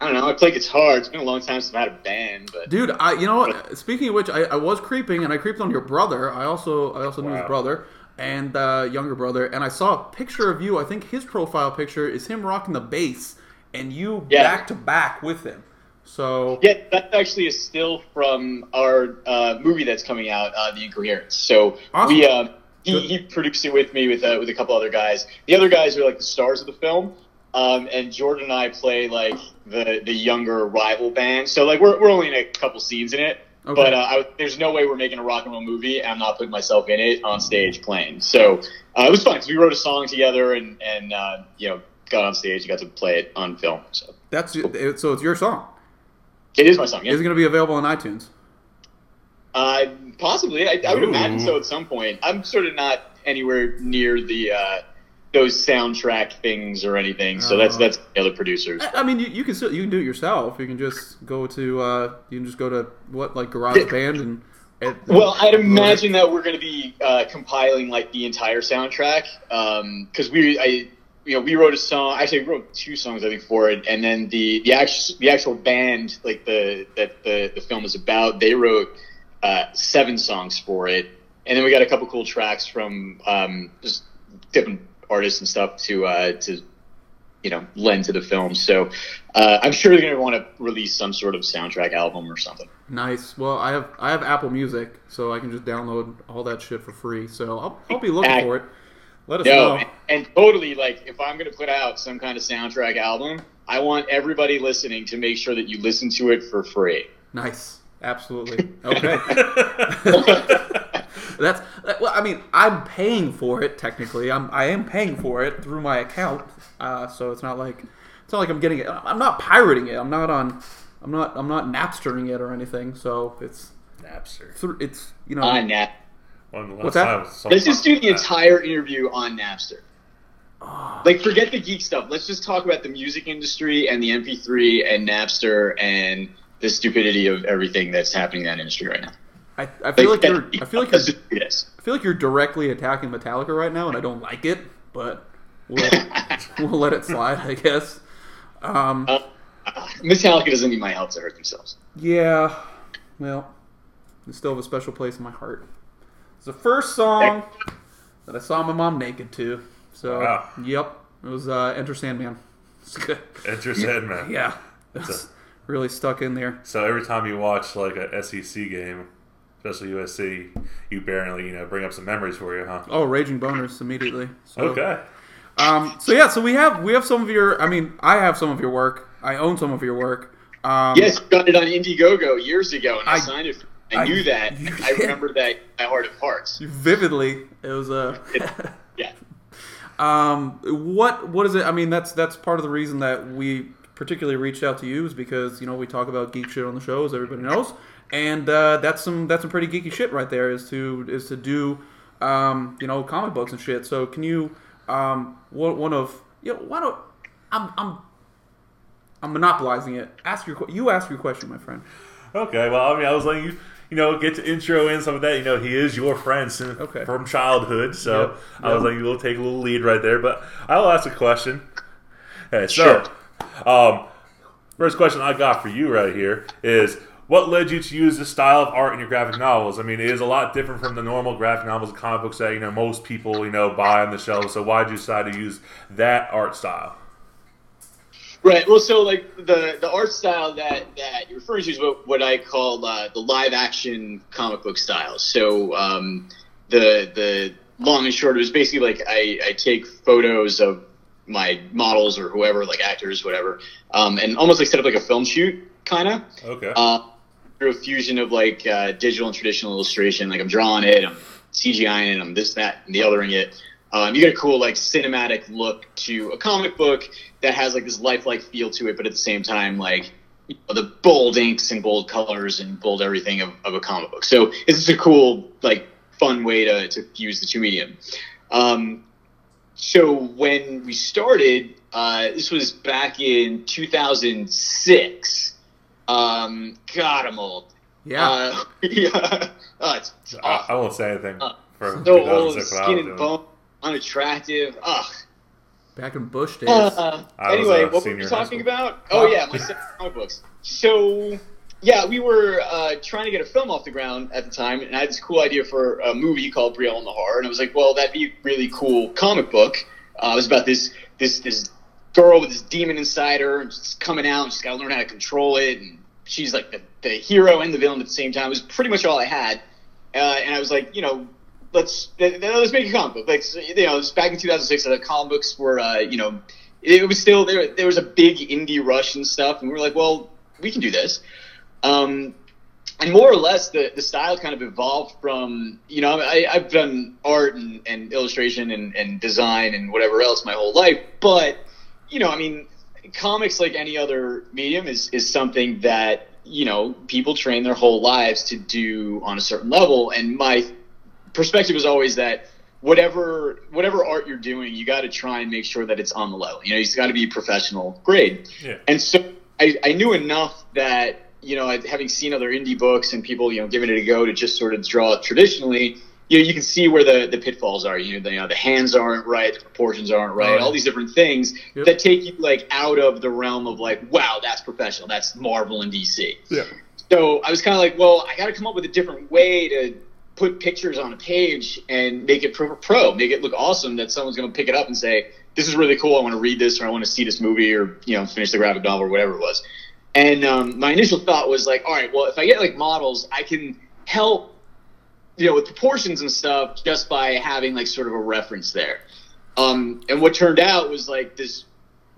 I don't know. I play guitar. It's been a long time since I've had a band, but
Dude, I you know what? Speaking of which, I, I was creeping and I creeped on your brother. I also I also knew his brother and uh, younger brother, and I saw a picture of you. I think his profile picture is him rocking the bass, and you
Yeah.
back to back with him. So
Yeah, that actually is still from our uh, movie that's coming out, uh, The Incoherence. So
Awesome.
we uh, he, he produced it with me with uh, with a couple other guys. The other guys are like the stars of the film, um, and Jordan and I play like the the younger rival band. So like we're we're only in a couple scenes in it.
Okay.
But uh, I, there's no way we're making a rock and roll movie, and I'm not putting myself in it on stage playing. So uh, it was fun because we wrote a song together, and and uh, you know got on stage, and got to play it on film. So
that's so it's your song.
It is my song. Yeah.
Is it going to be available on iTunes?
Uh, possibly, I, I would imagine so at some point. I'm sort of not anywhere near the uh, those soundtrack things or anything. So that's
Oh.
that's the other producers.
I I mean, you, you can still you can do it yourself. You can just go to uh, you can just go to what like Garage [laughs] Band and. and
Well, I'd imagine that we're going to be uh, compiling like the entire soundtrack because we, I, you know, we wrote a song. Actually, we wrote two songs I think for it, and then the the actual the actual band like the that the the film is about. They wrote uh, seven songs for it, and then we got a couple cool tracks from um, just different artists and stuff to uh, to you know lend to the film. So uh, I'm sure they're going to want to release some sort of soundtrack album or something.
Nice. Well, I have I have Apple Music, so I can just download all that shit for free. So I'll, I'll be looking for it. Let us
No,
know.
and, and totally like if I'm going to put out some kind of soundtrack album, I want everybody listening to make sure that you listen to it for free.
Nice. Absolutely. [laughs] Okay. [laughs] That's well. I mean, I'm paying for it technically. I'm I am paying for it through my account. Uh, so it's not like it's not like I'm getting it. I'm not pirating it. I'm not on. I'm not. I'm not Napstering it or anything. So it's
Napster.
it's you know.
On Nap.
When the
What's that?
time someone
Let's just do the
about
entire interview on Napster. Like, forget the geek stuff. Let's just talk about the music industry and the MP3 and Napster and the stupidity of everything that's happening in that industry right now.
I, I feel like you're. I feel like you're.
Let's just do this.
I feel like you're directly attacking Metallica right now, and I don't like it. But we'll [laughs] we'll let it slide, I guess. Um,
Uh, Metallica doesn't need my help to hurt themselves.
Yeah, well, they still have a special place in my heart. It's the first song that I saw my mom naked to. So,
Wow.
yep, it was uh, Enter Sandman. It's good.
Enter Sandman.
Yeah, it's really stuck in there.
So every time you watch like a SEC game, especially USC, you barely you know bring up some memories for you, huh?
Oh, raging boners immediately. So,
Okay.
Um, so yeah, so we have we have some of your. I mean, I have some of your work. I own some of your work. Um,
Yes, you got it on Indiegogo years ago, and I,
I-
signed it. I,
I-
knew [laughs] that. I remember that my heart of hearts. [laughs]
vividly. It was a. [laughs]
Yeah.
Um, what what is it? I mean, that's that's part of the reason that we particularly reached out to you is because you know we talk about geek shit on the show, as everybody knows, and uh, that's some that's some pretty geeky shit right there. Is to is to do um, you know comic books and shit. So can you um, one one of you know why don't I'm I'm I'm monopolizing it. Ask your you ask your question, my friend.
Okay. Well, I mean, I was letting you, you know, get to intro in some of that. You know, he is your friend since,
Okay.
from childhood, so
Yep.
I was like, you'll take a little lead right there. But I'll ask a question. Hey,
Sure.
um, first question I got for you right here is. What led you to use this style of art in your graphic novels? I mean, it is a lot different from the normal graphic novels and comic books that you know most people you know buy on the shelves. So why did you decide to use that art style?
Right. Well, so like the the art style that that you're referring to is what, what I call uh, the live action comic book style. So um, the the long and short is basically like I, I take photos of my models or whoever, like actors, whatever, um, and almost like set up like a film shoot, kind of.
Okay.
Uh, through a fusion of like uh, digital and traditional illustration. Like I'm drawing it, I'm CGIing it, I'm this, that, and the othering it. Um, you get a cool like cinematic look to a comic book that has like this lifelike feel to it, but at the same time like you know, the bold inks and bold colors and bold everything of, of a comic book. So it's just a cool like fun way to, to fuse the two medium. Um, so when we started, uh, this was back in 2006. Um, God, I'm old.
Yeah,
Uh, [laughs] yeah. Oh, it's, it's
I. I won't say anything
Uh,
for
so old,
2006
skin and bone, unattractive. Ugh.
back in Bush days.
Uh, anyway, what were we
in
talking about? Oh yeah, my [laughs] comic books. So yeah, we were uh, trying to get a film off the ground at the time, and I had this cool idea for a movie called Brielle and the Horror, and I was like, well, that'd be a really cool comic book. Uh, it was about this this this girl with this demon inside her, and she's coming out, and she's got to learn how to control it, and she's like the, the hero and the villain at the same time. It was pretty much all I had, uh, and I was like, you know, let's let's make a comic book. Like you know, back in 2006. The comic books were, uh, you know, it was still there. There was a big indie rush and stuff, and we were like, well, we can do this. Um, and more or less, the, the style kind of evolved from, you know, I, I've done art and, and illustration and, and design and whatever else my whole life, but, you know, I mean, comics, like any other medium, is, is something that you know people train their whole lives to do on a certain level, and my perspective is always that whatever whatever art you're doing, you got to try and make sure that it's on the level. You know, it's got to be professional grade.
Yeah.
And so I, I knew enough that you know, having seen other indie books and people you know giving it a go to just sort of draw it traditionally. You know, you can see where the, the pitfalls are. You know, the, you know, the hands aren't right, the proportions aren't right,
Right.
all these different things
Yep.
that take you like out of the realm of like, wow, that's professional, that's Marvel and DC.
Yeah.
So I was kind of like, well, I got to come up with a different way to put pictures on a page and make it pro, pro make it look awesome that someone's going to pick it up and say, this is really cool. I want to read this or I want to see this movie or, you know, finish the graphic novel or whatever it was. And um, my initial thought was like, all right, well, if I get like models, I can help, you know, with proportions and stuff just by having like sort of a reference there. Um, and what turned out was like this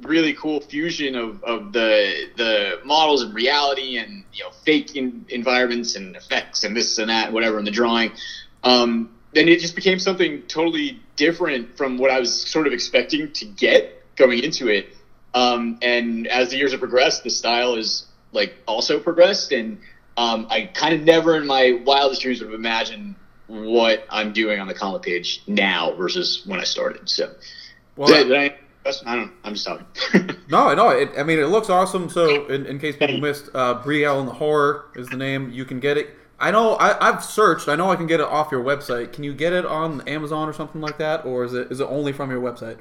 really cool fusion of, of the the models and reality and you know fake in, environments and effects and this and that whatever in the drawing. Um, then it just became something totally different from what I was sort of expecting to get going into it. Um, and as the years have progressed the style is like also progressed. And um, I kind of never in my wildest dreams would have imagined what I'm doing on the comic page now versus when I started so.
Well,
I, I don't I'm just talking [laughs]
No, no. It, I mean, it looks awesome. So, in, in case people missed, uh, Brielle and the Horror is the name. You can get it. I know. I, I've searched. I know I can get it off your website. Can you get it on Amazon or something like that, or is it is it only from your website?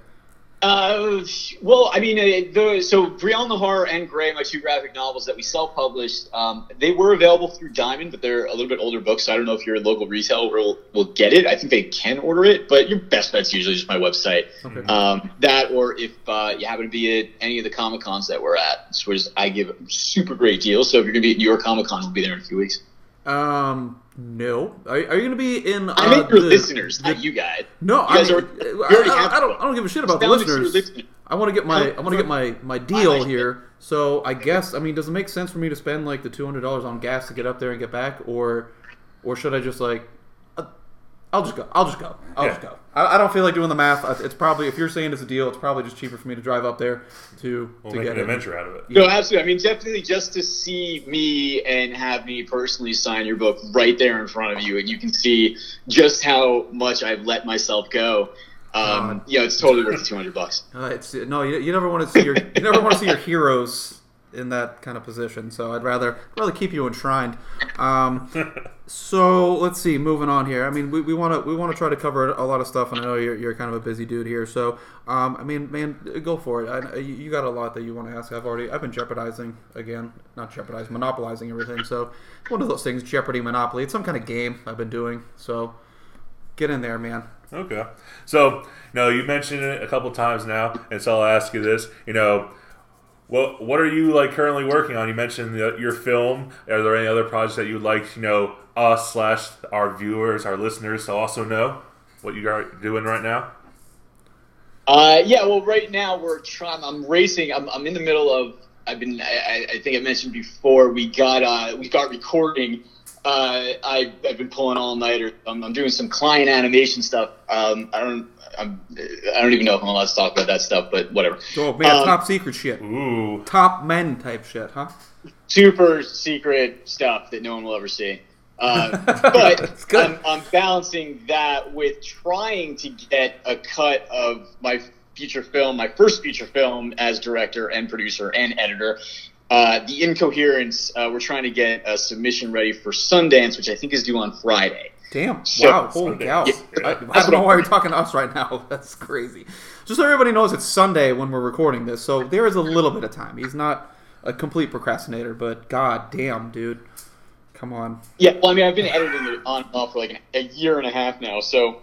Uh, well, I mean, uh, the, so Brielle Nahar and Gray, my two graphic novels that we self-published, um, they were available through Diamond, but they're a little bit older books, so I don't know if your local retailer will, will get it. I think they can order it, but your best bet's usually just my website.
Okay.
Um, that, or if uh, you happen to be at any of the Comic Cons that we're at, which I give super great deals. So if you're going to be at New York Comic Con, we'll be there in a few weeks.
Um, no. Are, are you going to be in? Uh,
I meant your
the-
listeners,
the-
not you guys.
No,
You
I,
guys
mean,
are-
I,
you already
I-
have
I don't. I don't give a shit about the listeners. I want to get my. I want to get my my deal
like
here. So I guess I mean, does it make sense for me to spend like the two hundred dollars on gas to get up there and get back, or or should I just like? I'll just go. I'll just go. I'll just go. I, I don't feel like doing the math. It's probably if you're saying it's a deal, it's probably just cheaper for me to drive up there to
We'll
to
make
get
an
it.
adventure out of it.
No, absolutely. I mean, definitely just to see me and have me personally sign your book right there in front of you, and you can see just how much I've let myself go. Um,
God.
you know, it's totally worth the two hundred bucks.
Uh, it's no, you, you never want to see your you never want to see your heroes in that kind of position. So I'd rather rather keep you enshrined. Um, [laughs] so let's see, moving on here. I mean, we want to we want to try to cover a lot of stuff, and I know you're, you're kind of a busy dude here. So um, I mean, man, go for it. I, you you got a lot that you want to ask. I've already I've been jeopardizing again, not jeopardizing, monopolizing everything. So one of those things, Jeopardy, Monopoly. It's some kind of game I've been doing. So get in there, man.
Okay. So, you know, you mentioned it a couple times now, and so I'll ask you this. You know, what what are you like currently working on? You mentioned the, your film. Are there any other projects that you would like, you know, us slash our viewers, our listeners to also know what you are doing right now?
Uh, yeah, well, right now we're trying. I'm racing. I'm, I'm in the middle of. I've been. I, I think I mentioned before. We got. Uh, we got recording. Uh, I, I've been pulling all nighter. I'm, I'm doing some client animation stuff. Um, I don't. I'm, I don't even know if I'm allowed to talk about that stuff, but whatever.
Oh man,
Um,
top secret shit,
Ooh.
top men type shit, huh?
super secret stuff that no one will ever see. Uh, [laughs] but. I'm, I'm balancing that with trying to get a cut of my feature film, my first feature film as director and producer and editor. Uh, the Incoherence, uh, we're trying to get a submission ready for Sundance, which I think is due on Friday.
Damn!
So-
wow! Holy
Sunday.
cow!
Yeah.
I, I don't know why you're talking to us right now. [laughs] That's crazy. Just so everybody knows, it's Sunday when we're recording this, so there is a little bit of time. He's not a complete procrastinator, but god damn, dude, come on.
Yeah, well, I mean, I've been editing it on and off for like a year and a half now, so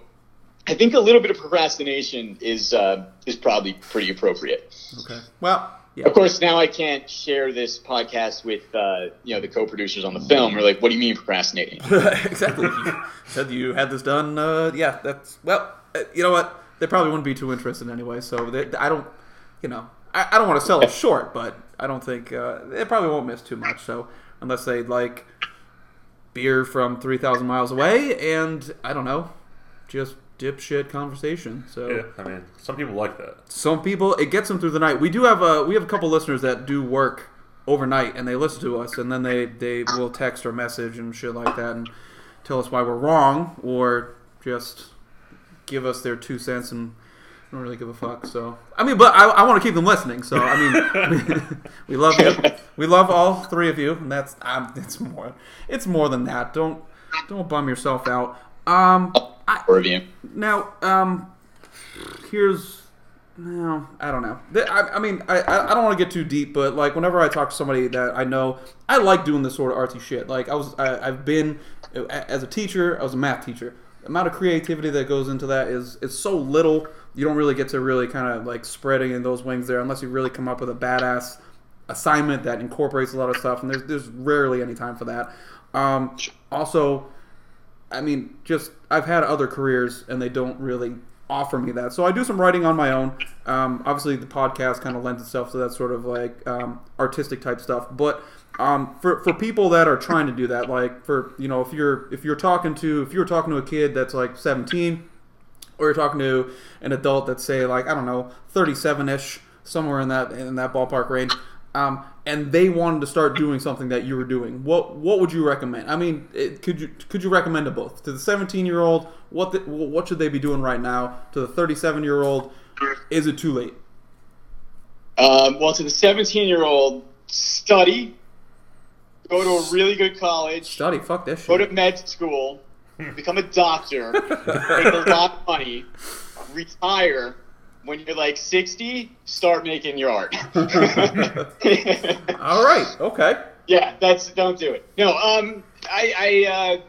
I think a little bit of procrastination is uh, is probably pretty appropriate.
Okay. Well, yeah.
Of course, now I can't share this podcast with uh, you know the co-producers on the film. We're like, "What do you mean procrastinating?" [laughs]
exactly. You [laughs] said you had this done. Uh, yeah, that's well. Uh, you know what? They probably wouldn't be too interested anyway. So they, I don't. You know, I, I don't want to sell it short, but I don't think uh, they probably won't miss too much. So unless they like beer from three thousand miles away, and I don't know, just dipshit conversation. So
Yeah, I mean, some people like that.
some people it gets them through the night. We do have a we have a couple listeners that do work overnight and they listen to us and then they they will text or message and shit like that and tell us why we're wrong or just give us their two cents and I don't really give a fuck. So I mean, but I, I want to keep them listening. So I mean, we, [laughs] we love you. We love all three of you, and that's um, it's more it's more than that. Don't don't bum yourself out. Um, I,
you.
now um, here's no, I don't know. I, I mean, I, I don't want to get too deep, but like whenever I talk to somebody that I know, I like doing this sort of artsy shit. Like I was, I, I've been as a teacher. I was a math teacher. The amount of creativity that goes into that is it's so little. You don't really get to really kind of like spreading in those wings there unless you really come up with a badass assignment that incorporates a lot of stuff. And there's there's rarely any time for that. Um, also, I mean, just I've had other careers and they don't really offer me that. So I do some writing on my own. Um, obviously, the podcast kind of lends itself to that sort of like um, artistic type stuff. But um, for for people that are trying to do that, like for you know, if you're if you're talking to if you're talking to a kid that's like 17, or you're talking to an adult that's say like I don't know 37 ish, somewhere in that in that ballpark range. And they wanted to start doing something that you were doing. What what would you recommend? I mean, it, could you could you recommend to both to the 17 year old? What the, what should they be doing right now? To the 37 year old, is it too late?
Um, well, to the 17 year old, study, go to a really good college,
Study, fuck that
go to med school, become a doctor, make a lot of money, [laughs] retire. When you're like 60, start making your art. [laughs] [laughs]
All right, okay.
yeah, that's don't do it. No, um, I, I, uh,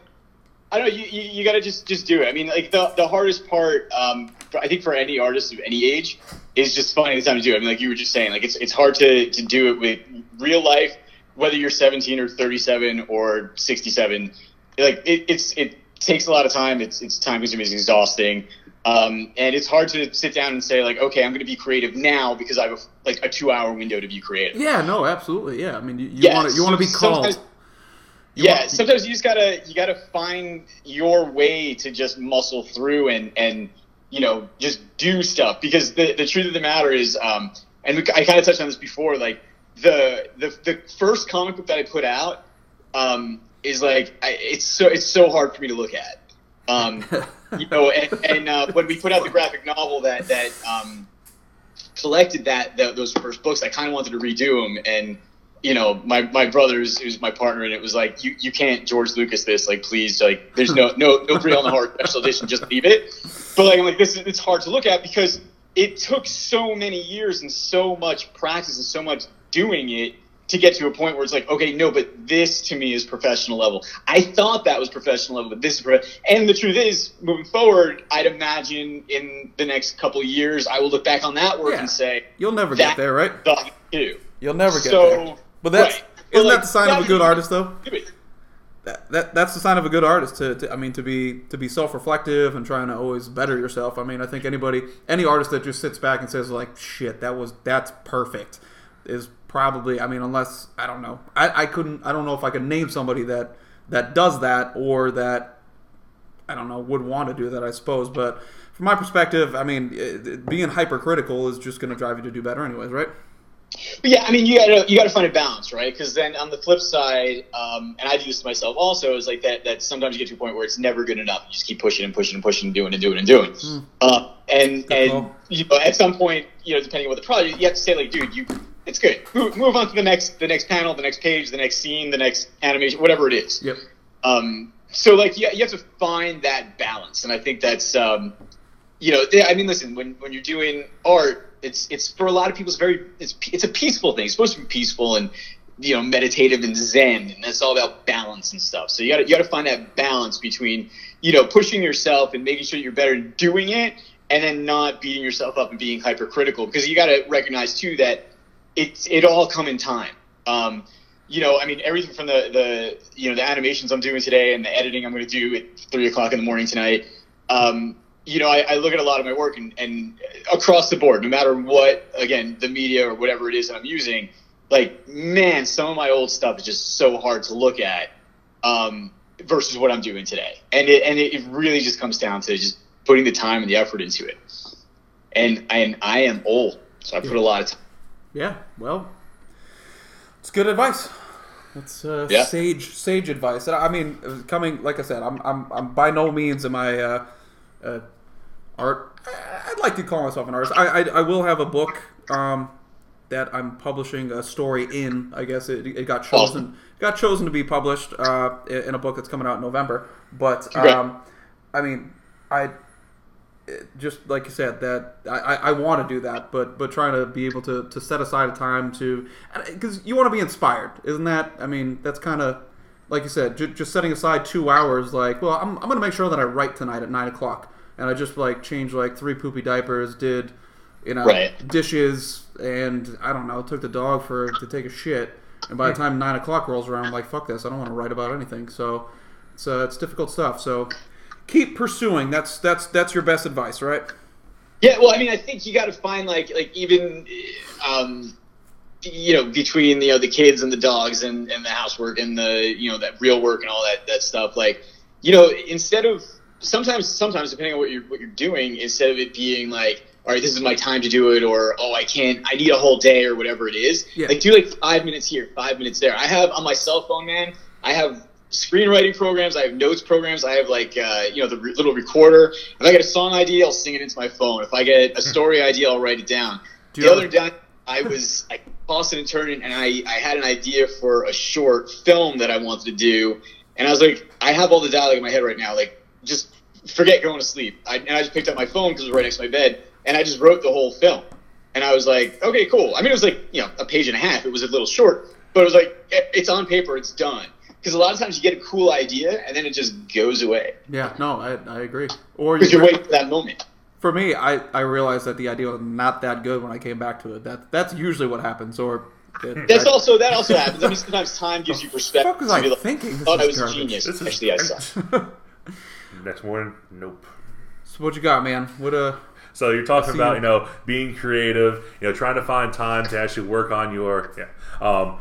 I don't know. You, you, you got to just just do it. I mean, like the the hardest part, um, for, I think for any artist of any age, is just finding the time to do it. I mean, like you were just saying, like it's it's hard to to do it with real life, whether you're 17 or 37 or 67. Like it, it's it takes a lot of time. It's it's time consuming. It's exhausting. Um, and it's hard to sit down and say like, okay, I'm going to be creative now because I have a, like a two hour window to be creative.
Yeah, no, absolutely. Yeah, I mean, you, you
Yeah,
want to you want to be called. You
yeah,
want-
sometimes you just gotta you gotta find your way to just muscle through and and you know just do stuff because the the truth of the matter is, um, and we, I kind of touched on this before, like the the the first comic book that I put out, um, is like I, it's so it's so hard for me to look at, um, you know, and, and uh, when we put out the graphic novel that that um, collected that, that those first books, I kind of wanted to redo them and you know, my, my brother's who's my partner, and it was like, you, you can't George Lucas this, like, please, like, there's no no no free on the heart special edition, just leave it. But like, I'm like, this is it's hard to look at because it took so many years and so much practice and so much doing it to get to a point where it's like, okay, no, but this to me is professional level. I thought that was professional level, but this is, and the truth is, moving forward, I'd imagine in the next couple of years, I will look back on that work
Yeah.
and say,
You'll never get there, right?
sucked.
You'll never get
So,
there. But that's
right.
isn't
But,
that the sign of a good artist, though? That, that that's the sign of a good artist. To, to I mean, to be to be self reflective and trying to always better yourself. I mean, I think anybody, any artist that just sits back and says like, "Shit, that was that's perfect," is probably. I mean, unless I don't know, I, I couldn't. I don't know if I could name somebody that that does that or that I don't know would want to do that. I suppose, but from my perspective, I mean, it, being hypercritical is just going to drive you to do better, anyways, right?
But yeah, I mean, you gotta you gotta find a balance, right? Because then on the flip side, um, and I do this to myself also, is like that that sometimes you get to a point where it's never good enough. You just keep pushing and pushing and pushing and doing and doing and doing. Uh, and
Good
and
call.
you know, at some point, you know, depending on what the project, you have to say like, dude, you it's good. Move, move on to the next the next panel, the next page, the next scene, the next animation, whatever it is.
Yep.
Um, so like you, you have to find that balance, and I think that's um, you know I mean listen when when you're doing art, it's it's for a lot of people it's very it's it's a peaceful thing. It's supposed to be peaceful and you know meditative and zen, and that's all about balance and stuff. So you got to you got to find that balance between you know pushing yourself and making sure you're better at doing it, and then not beating yourself up and being hypercritical because you got to recognize too that it's it all come in time. Um, you know, I mean, everything from the, the you know the animations I'm doing today and the editing I'm going to do at three o'clock in the morning tonight. Um, you know, I, I look at a lot of my work and, and across the board, no matter what, again, the media or whatever it is that I'm using, like man, some of my old stuff is just so hard to look at um, versus what I'm doing today, and it and it, it really just comes down to just putting the time and the effort into it. And and I am old, so I put a lot of time.
Yeah, well, It's good advice. It's uh,
Yeah.
sage sage advice. And I mean, coming like I said, I'm I'm, I'm by no means am I uh, uh, art. I'd like to call myself an artist. I I, I will have a book um, that I'm publishing a story in. I guess it, it got chosen
Awesome.
got chosen to be published uh, in a book that's coming out in November. But um, I mean, I it- just like you said that I, I, want to do that, but but trying to be able to, to set aside a time to because you want to be inspired, isn't that? I mean, that's kind of like you said, ju- just setting aside two hours. Like, well, I'm, I'm gonna make sure that I write tonight at nine o'clock, and I just like changed like three poopy diapers, did you know
Right.
dishes, and I don't know, took the dog for to take a shit. And by the time nine o'clock rolls around, I'm like, fuck this, I don't want to write about anything. So it's uh, it's difficult stuff. So keep pursuing. That's that's that's your best advice, right?
Yeah, well, I mean, I think you got to find like like even um, you know between you know the kids and the dogs and, and the housework and the you know that real work and all that that stuff. Like you know instead of sometimes sometimes depending on what you're what you're doing, instead of it being like all right, this is my time to do it, or oh, I can't, I need a whole day, or whatever it is.
Yeah.
Like do like five minutes here, five minutes there. I have on my cell phone, man. I have screenwriting programs. I have notes programs. I have like uh, you know the re- little recorder. If I get a song idea, I'll sing it into my phone. If I get a story idea, I'll write it down.
Do
the other day, I was I tossing and turning, and I I had an idea for a short film that I wanted to do, and I was like, I have all the dialogue in my head right now. Like just forget going to sleep. I, and I just picked up my phone because it was right next to my bed, and I just wrote the whole film. And I was like, okay, cool. I mean, it was like you know a page and a half. It was a little short, but it was like it- it's on paper. It's done. Because a lot of times you get a cool idea and then it just goes away
Yeah, no, I, I agree. Or you,
you're waiting for that moment.
for me, I, I realized that the idea was not that good when I came back to it. That that's usually what happens. Or it, [laughs]
That's
I,
also that also happens. I mean, sometimes time gives you
What
perspective.
was
to
I
be like,
thinking? This
thought I
is
was a
garbage.
genius.
This is
Actually, I suck. [laughs]
Next morning, nope.
So what you got, man? What uh?
So you're talking about
you.
you know being creative, you know trying to find time to actually work on your yeah, um,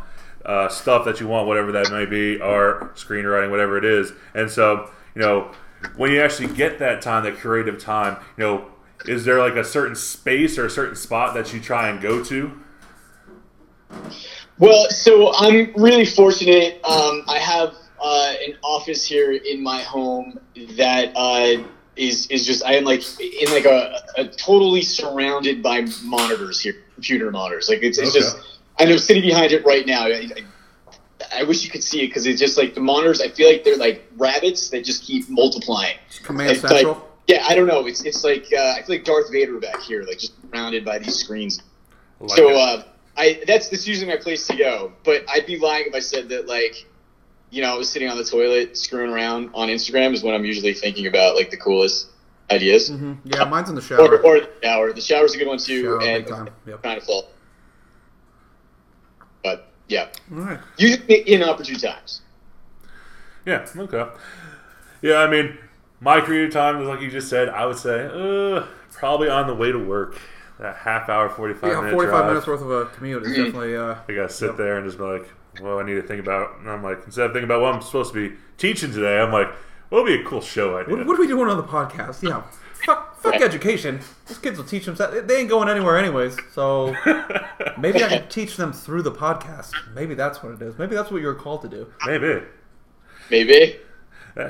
uh, stuff that you want, whatever that may be, art, screenwriting, whatever it is. And so you know when you actually get that time, that creative time, you know, is there like a certain space or a certain spot that you try and go to?
Well, so I'm really fortunate. Um, I have uh, an office here in my home that uh, is is just I am like in like a, a totally surrounded by monitors here, computer monitors. Like it's, it's
Okay.
just and I'm sitting behind it right now. I, I, I wish you could see it because it's just like the monitors. I feel like they're like rabbits that just keep multiplying.
Command
It's
Central.
Like, yeah, I don't know. It's it's like uh, I feel like Darth Vader back here, like just surrounded by these screens.
Like
so uh, I that's that's usually my place to go. But I'd be lying if I said that like, you know, I was sitting on the toilet screwing around on Instagram is when I'm usually thinking about like the coolest ideas.
hmm Yeah, mine's in the
Or,
shower.
or the shower. The shower's a good one too,
Shower,
and.
Yep.
trying to fall. But yeah,
All right.
usually inopportune times.
Yeah, okay. Yeah, I mean, my creative time is like you just said. I would say, uh, probably on the way to work. That half hour, forty five
Yeah,
minute
forty-five minutes worth of a commute is definitely. Uh,
I gotta sit
Yep.
there and just be like, "Well, I need to think about." And I'm like, instead of thinking about what I'm supposed to be teaching today, I'm like, "What would be a cool show idea?"
what, what are we doing on the podcast? Yeah, fuck, fuck
Right.
education. Those kids will teach them. They ain't going anywhere anyways. So [laughs] maybe I can teach them through the podcast. Maybe that's what it is. Maybe that's what you're called to do.
Maybe.
Maybe.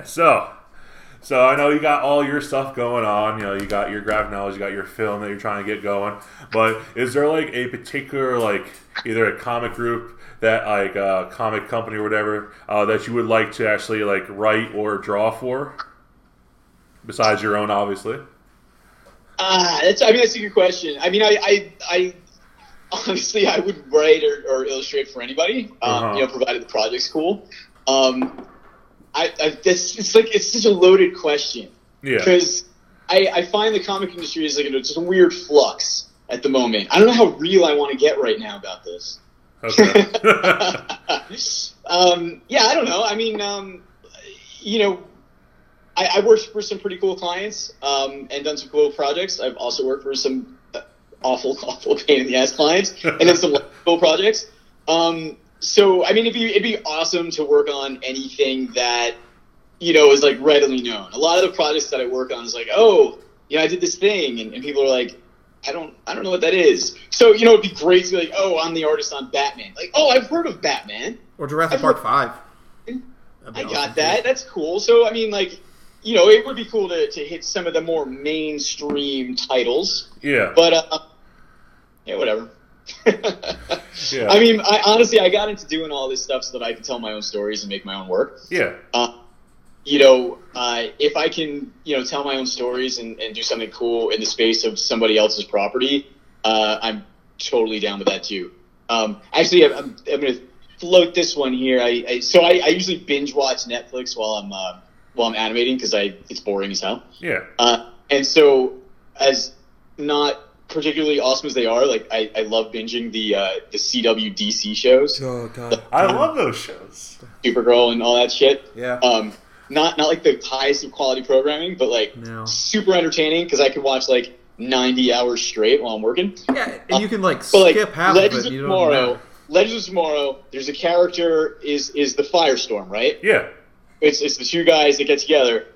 So, so I know you got all your stuff going on. You know, you got your graphic knowledge, you got your film that you're trying to get going. But is there like a particular like either a comic group that like a comic company or whatever uh, that you would like to actually like write or draw for? Besides your own, obviously.
Ah, that's. I mean, that's a good question. I mean, I, I, I honestly, I would write or, or illustrate for anybody. Um,
Uh-huh.
You know, provided the project's cool. Um, I, I this, it's like it's such a loaded question
Yeah.
because I, I find the comic industry is like just a weird flux at the moment. I don't know how real I want to get right now about this.
Okay. [laughs] [laughs]
um, yeah, I don't know. I mean, um, you know, I, I worked for some pretty cool clients um, and done some cool projects. I've also worked for some awful, [laughs] awful pain in the ass clients, and then some [laughs] cool projects. Um, so, I mean, it'd be it'd be awesome to work on anything that you know is like readily known. A lot of the projects that I work on is like, oh, you know, I did this thing, and, and people are like, I don't I don't know what that is. So you know, it'd be great to be like, oh, I'm the artist on Batman. Like, oh, I've heard of Batman.
Or Jurassic
I've
Park
heard-
Five.
I got that. That's cool. So I mean, like, you know, it would be cool to, to hit some of the more mainstream titles.
Yeah.
But uh, yeah, whatever. [laughs]
Yeah.
I mean, I honestly I got into doing all this stuff so that I could tell my own stories and make my own work.
yeah.
Uh, you know, uh, if I can, you know, tell my own stories and, and do something cool in the space of somebody else's property, uh, I'm totally down with that too. Um, actually, I'm, I'm, I'm going to float this one here. I, I so I, I usually binge watch Netflix while I'm uh, while I'm animating because I it's boring as hell.
Yeah.
Uh, and so, as not particularly awesome as they are, like I, I love binging the uh, the CW DC shows,
Oh god.
I love those shows.
Supergirl and all that shit.
Yeah.
Um, not not like the highest of quality programming, but like
No.
super entertaining because I could watch like ninety hours straight while I'm working.
Yeah, and you can like
But like
skip half
Legends
of
of
it. You don't
Tomorrow. Legends of Tomorrow. There's a character is is the Firestorm, right?
Yeah.
It's it's the two guys that get together.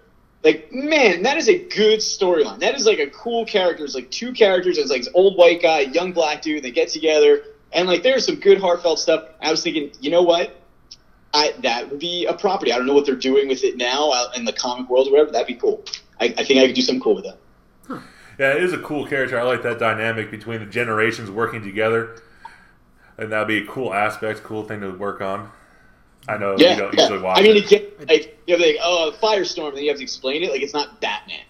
Like man, that is a good storyline. That is like a cool character. It's like two characters. It's like this old white guy, young black dude. They get together, and like there's some good heartfelt stuff. I was thinking, you know what? I that would be a property. I don't know what they're doing with it now in the comic world or whatever. That'd be cool. I, I think I could do something cool with that.
Yeah, it is a cool character. I like that dynamic between the generations working together. And that'd be a cool aspect, cool thing to work on. I know
Yeah,
you don't
yeah.
usually watch
I mean,
it.
again, like you have like oh firestorm, and then you have to explain it. Like it's not Batman.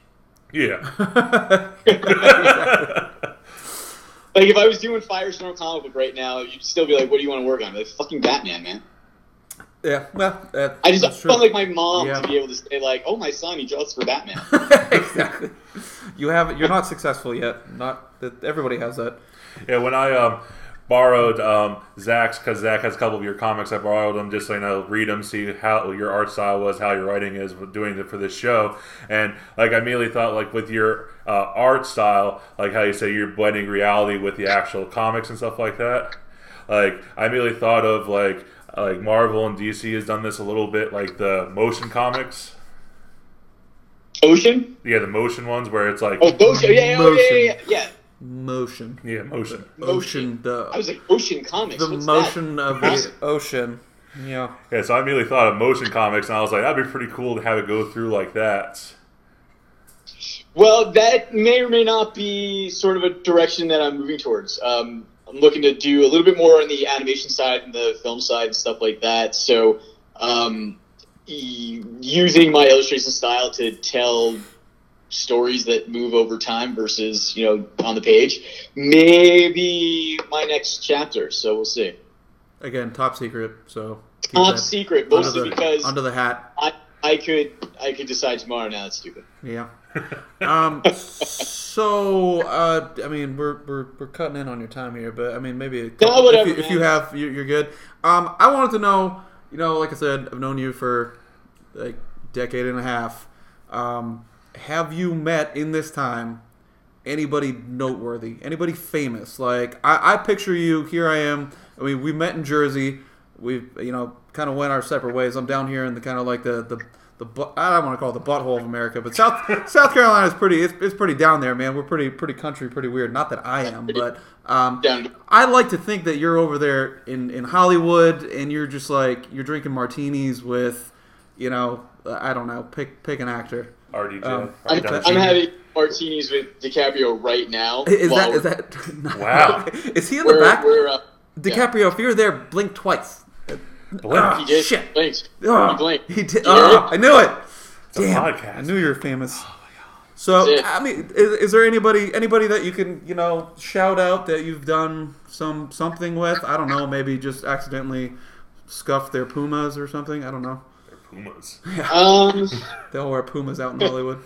Yeah. [laughs]
Like if I was doing Firestorm comic book right now, you'd still be like, "What do you want to work on?" Like fucking Batman, man.
yeah, well, that,
I just
that's true.
felt like my mom
Yeah.
to be able to say like, "Oh, my son, he draws for Batman." [laughs]
exactly. You have you're not successful yet. Not that everybody has that.
yeah, when I um, borrowed um, Zack's, because Zack has a couple of your comics, I borrowed them just so you know, read them, see how your art style was, how your writing is, doing it for this show. And like I immediately thought, like with your uh, art style, like how you say you're blending reality with the actual comics and stuff like that. Like I immediately thought of like like Marvel and DC has done this a little bit, like the motion comics.
Ocean.
Yeah, the motion ones where it's like
Oh, Ocean. Yeah, yeah, oh, yeah, yeah, yeah, yeah.
Motion.
yeah, motion.
The
I was like, Ocean Comics.
the
What's
motion
that?
of the ocean. Yeah.
Yeah, so I immediately thought of motion comics, and I was like, that'd be pretty cool to have it go through like that.
Well, that may or may not be sort of a direction that I'm moving towards. Um, I'm looking to do a little bit more on the animation side and the film side and stuff like that. So, um, e- using my illustration style to tell stories that move over time versus you know on the page, maybe my next chapter. So we'll see.
Again, top secret. So
Top secret,
under
mostly
the,
because
under the hat.
I I could I could decide tomorrow. Now that's stupid.
Yeah. Um. so, uh, I mean, we're, we're we're cutting in on your time here, but I mean, maybe a couple,
whatever,
if, you, if you have, you're, you're good. Um, I wanted to know, you know, like I said, I've known you for like decade and a half. Um, have you met in this time anybody noteworthy, anybody famous? Like I, I picture you. Here I am. I mean, we met in Jersey. We, you know, kind of went our separate ways. I'm down here in the kind of like the the the I don't want to call it the butthole of America, but South [laughs] South Carolina is pretty. It's, it's pretty down there, man. We're pretty pretty country, pretty weird. Not that I am, but um, I like to think that you're over there in, in Hollywood and you're just like you're drinking martinis with, you know, I don't know, pick pick an actor.
RDJ.
Um,
I'm,
Right down the
I'm having martinis with DiCaprio right now.
Is that is
we're-
that? [laughs]
Wow. [laughs]
is he in the
We're,
back?
we're, uh,
DiCaprio, if you're there, blink twice.
Blink.
Ah,
he did.
shit.
Thanks.
Oh,
He blinked.
he did.
You heard
Oh. I knew it.
a
Damn,
podcast.
I knew you were famous. So I mean, is, is there anybody anybody that you can you know shout out that you've done some something with? I don't know, maybe just accidentally scuffed their pumas or something. I don't know.
They're Pumas.
Um,
They all wear pumas out in Hollywood.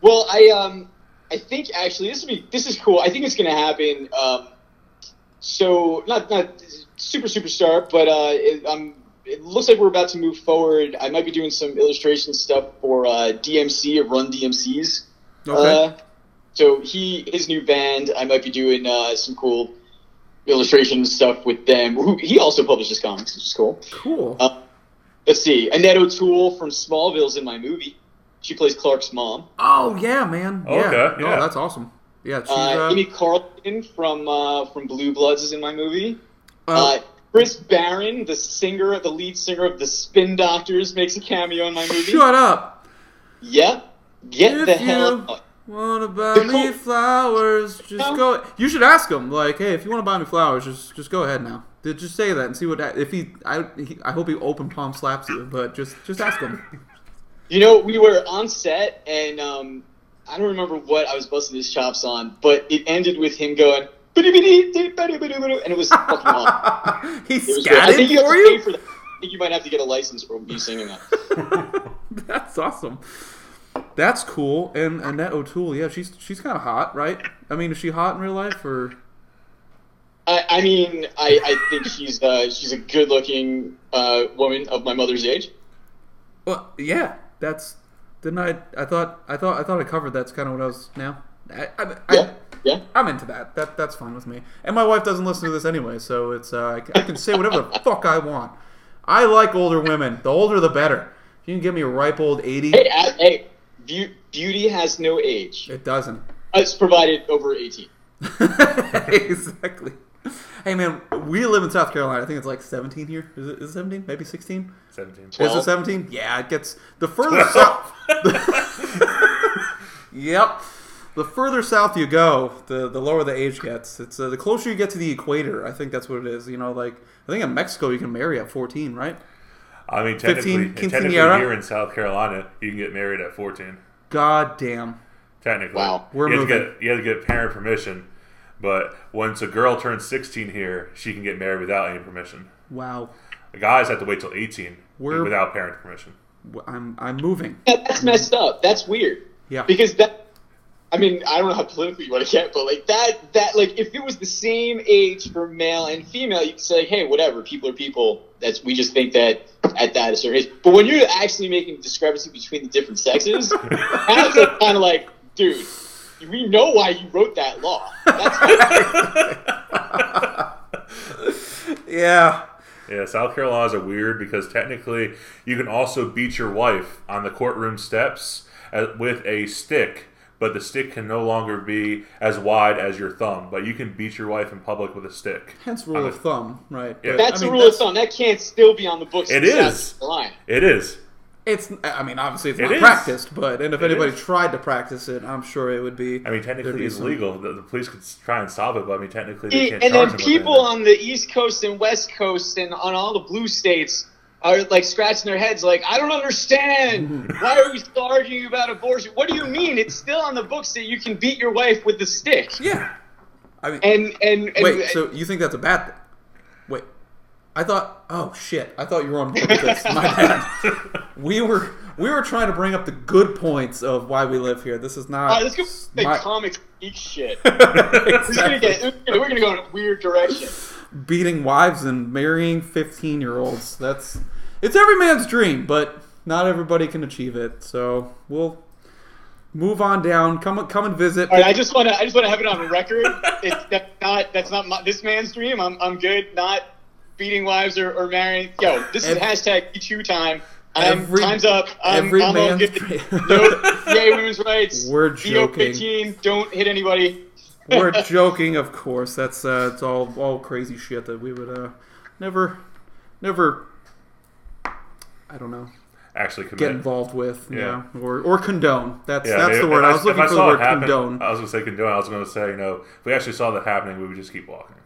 well, I um, I think actually this would be this is cool. I think it's going to happen. Um, so not not super superstar, but uh, it, um, it looks like we're about to move forward. I might be doing some illustration stuff for uh, DMC of Run DMC's.
Okay.
Uh, so he his new band. I might be doing uh, some cool illustration stuff with them. He also publishes comics, which is cool.
cool.
Uh, let's see. Annette O'Toole from Smallville's in my movie. She plays Clark's mom.
oh yeah, man. Yeah.
Okay, yeah.
Oh, that's awesome. Yeah, she's,
Uh,
uh,
Amy Carlson from uh, from Blue Bloods is in my movie.
uh,
Uh, Chris Barron, the singer, the lead singer of the Spin Doctors, makes a cameo in my movie.
shut up.
Yep. Get
If
the hell
you-
out.
Wanna buy
The
me
co-
flowers? Just
No.
go. You should ask him, like, hey, if you want to buy me flowers, just just go ahead now. Ju- Just say that and see what. If he, I, he, I hope he open palm slaps you, but just just ask him. [laughs]
You know, we were on set, and um, I don't remember what I was busting his chops on, but it ended with him going, and it was fucking [laughs] awesome.
he
It was great. I think
scatted
you
for you.
for that. I think you might have to get a license for me singing that. [laughs]
That's awesome. That's cool. And Annette O'Toole, yeah, she's she's kind of hot, right? I mean, is she hot in real life or?
I, I mean, I, I think she's uh, she's a good-looking uh, woman of my mother's age.
Well, yeah, that's. Didn't I? I thought I thought I thought I covered. That's kind of what I was now. I, I, I,
Yeah, yeah.
I'm into that. That that's fine with me. And my wife doesn't listen to this anyway, so it's uh, I, I can say whatever the fuck I want. I like older women. The older, the better. If you can give me a ripe old eighty,
Hey, uh, hey, beau- beauty has no age.
it doesn't.
It's provided over eighteen. [laughs]
exactly. Hey man, we live in South Carolina. I think it's like 17 here. Is it, is it 17? Maybe 16?
17.
Is it 17? Yeah, it gets the [laughs] further south. [laughs] yep. The further south you go, the the lower the age gets. It's uh, the closer you get to the equator. I think that's what it is. You know, like I think in Mexico you can marry at 14, right?
I mean, technically,
15
technically here in South Carolina, you can get married at 14.
God damn.
Technically,
Wow.
We're
you have to get you have to get parent permission. But once a girl turns 16 here, she can get married without any permission.
Wow.
The guys have to wait till 18
We're-
without parent permission.
W- I'm I'm moving.
Yeah, that's messed up. That's weird.
Yeah.
Because that, I mean, I don't know how politically you want to get, but like that, that like if it was the same age for male and female, you could say, hey, whatever, people are people. That's we just think that at that a certain age. But when you're actually making a discrepancy between the different sexes, [laughs] that's like, kind of like, dude, we know why you wrote that law. That's [laughs]
Yeah.
Yeah, South Carolina's are weird because technically you can also beat your wife on the courtroom steps uh, with a stick, but the stick can no longer be as wide as your thumb. But you can beat your wife in public with a stick.
Hence rule of thumb, right?
Yeah.
That's
I mean,
a rule of thumb. That can't still be on the books.
It
in South
is.
Carolina.
It is.
It's. I mean, obviously, it's
It
not
is.
practiced, but and if
It
anybody
is.
tried to practice it, I'm sure it would be.
I mean, technically it's
some-
legal. The, the police could s- try and stop it, but I mean, technically they can't
and
charge
then
them
people
with
on the East Coast and West Coast and on all the blue states are like scratching their heads, like, I don't understand. [laughs] Why are we still arguing about abortion? What do you mean? It's still on the books that you can beat your wife with the stick.
Yeah. I mean,
And and, and
wait. So you think that's a bad thing? Wait. I thought. Oh shit! I thought you were on board with this. My bad. [laughs] We were we were trying to bring up the good points of why we live here. This is not.
All right, let's go the
my-
comics geek shit. [laughs] We're gonna get we're gonna go in a weird direction.
beating wives and marrying 15 year olds. That's it's every man's dream, but not everybody can achieve it. So we'll move on down. Come come and visit.
All right, I just want to I just want to have it on record. It's that's not that's not my, this man's dream. I'm I'm good. Not beating wives or, or marrying. Yo, this is
Ev-
hashtag Me time. I'm,
Every-
time's up. I'm,
every
I'm all
man's
good.
dream.
no, yay, women's rights.
We're
EO
joking.
15, don't hit anybody.
We're [laughs] joking, of course. That's uh, it's all all crazy shit that we would uh, never never. I don't know.
Actually, commit.
Get involved with, yeah,
Yeah.
or or condone. That's
Yeah,
that's
if-
the word.
if
I was looking
I
for the word
happen,
condone.
I was going to say condone. I was going to say, you know, if we actually saw that happening, we would just keep walking.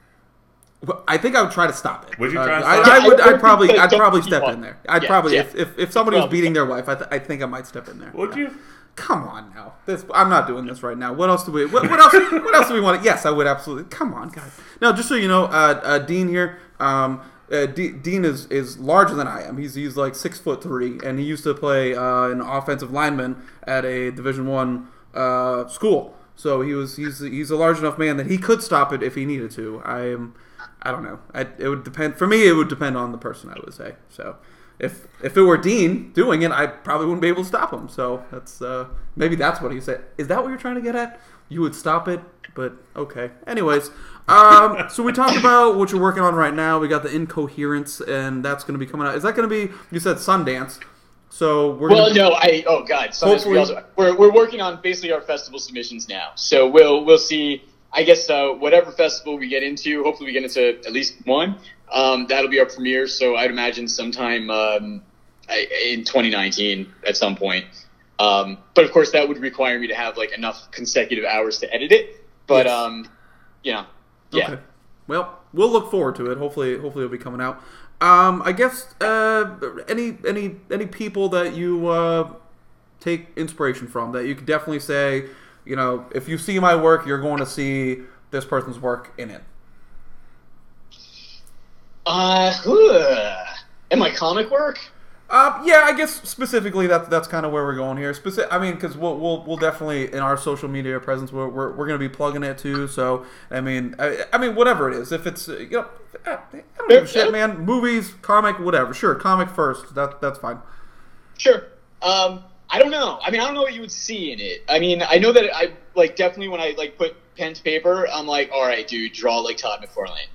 Well, I think I would try to stop it.
Would you
Uh,
try to
I,
stop
I
it?
would.
Yeah, I
I'd probably. [laughs] I'd probably step in there. I'd
Yeah,
probably
yeah.
if, if if somebody was beating their wife, I, th- I think I might step in there.
Would you?
Come on now. This I'm not doing this right now. What else do we? What, what else? [laughs] what else do we want? To, yes, I would absolutely. Come on, guys. No, just so you know, uh, uh, Dean here. Um, uh, D- Dean is is larger than I am. He's he's like six foot three, and he used to play uh, an offensive lineman at a Division One uh, school. So he was he's he's a large enough man that he could stop it if he needed to. I am. I don't know. I, it would depend. For me, it would depend on the person. I would say. So, if if it were Dean doing it, I probably wouldn't be able to stop him. So that's uh, maybe that's what he said. Is that what you're trying to get at? You would stop it, but okay. Anyways, um, so we talked about what you're working on right now. We got the incoherence, and that's going to be coming out. Is that going to be? You said Sundance. So we're
Well,
gonna,
no, I oh god,
Hopefully-
we also, we're we're working on basically our festival submissions now. So we'll we'll see. I guess uh, whatever festival we get into, hopefully we get into at least one. Um, that'll be our premiere. So I'd imagine sometime um, in 2019 at some point. Um, but of course, that would require me to have like enough consecutive hours to edit it. But
Yes.
um, you know, yeah.
Okay. Well, we'll look forward to it. Hopefully, hopefully it'll be coming out. Um, I guess uh, any any any people that you uh, take inspiration from that you could definitely say, you know, if you see my work, you're going to see this person's work in it.
Uh, ugh. and my comic work.
Uh, yeah, I guess specifically that that's kind of where we're going here. Speci- I mean, because we'll, we'll we'll definitely in our social media presence we're we're, we're going to be plugging it too. So I mean, I, I mean whatever it is, if it's uh, you know, I don't give a shit, man. Movies, comic, whatever. Sure, comic first. That that's fine.
Sure. Um, I don't know. I mean, I don't know what you would see in it. I mean, I know that I like definitely when I like put pen to paper, I'm like, all right, dude, draw like Todd McFarlane.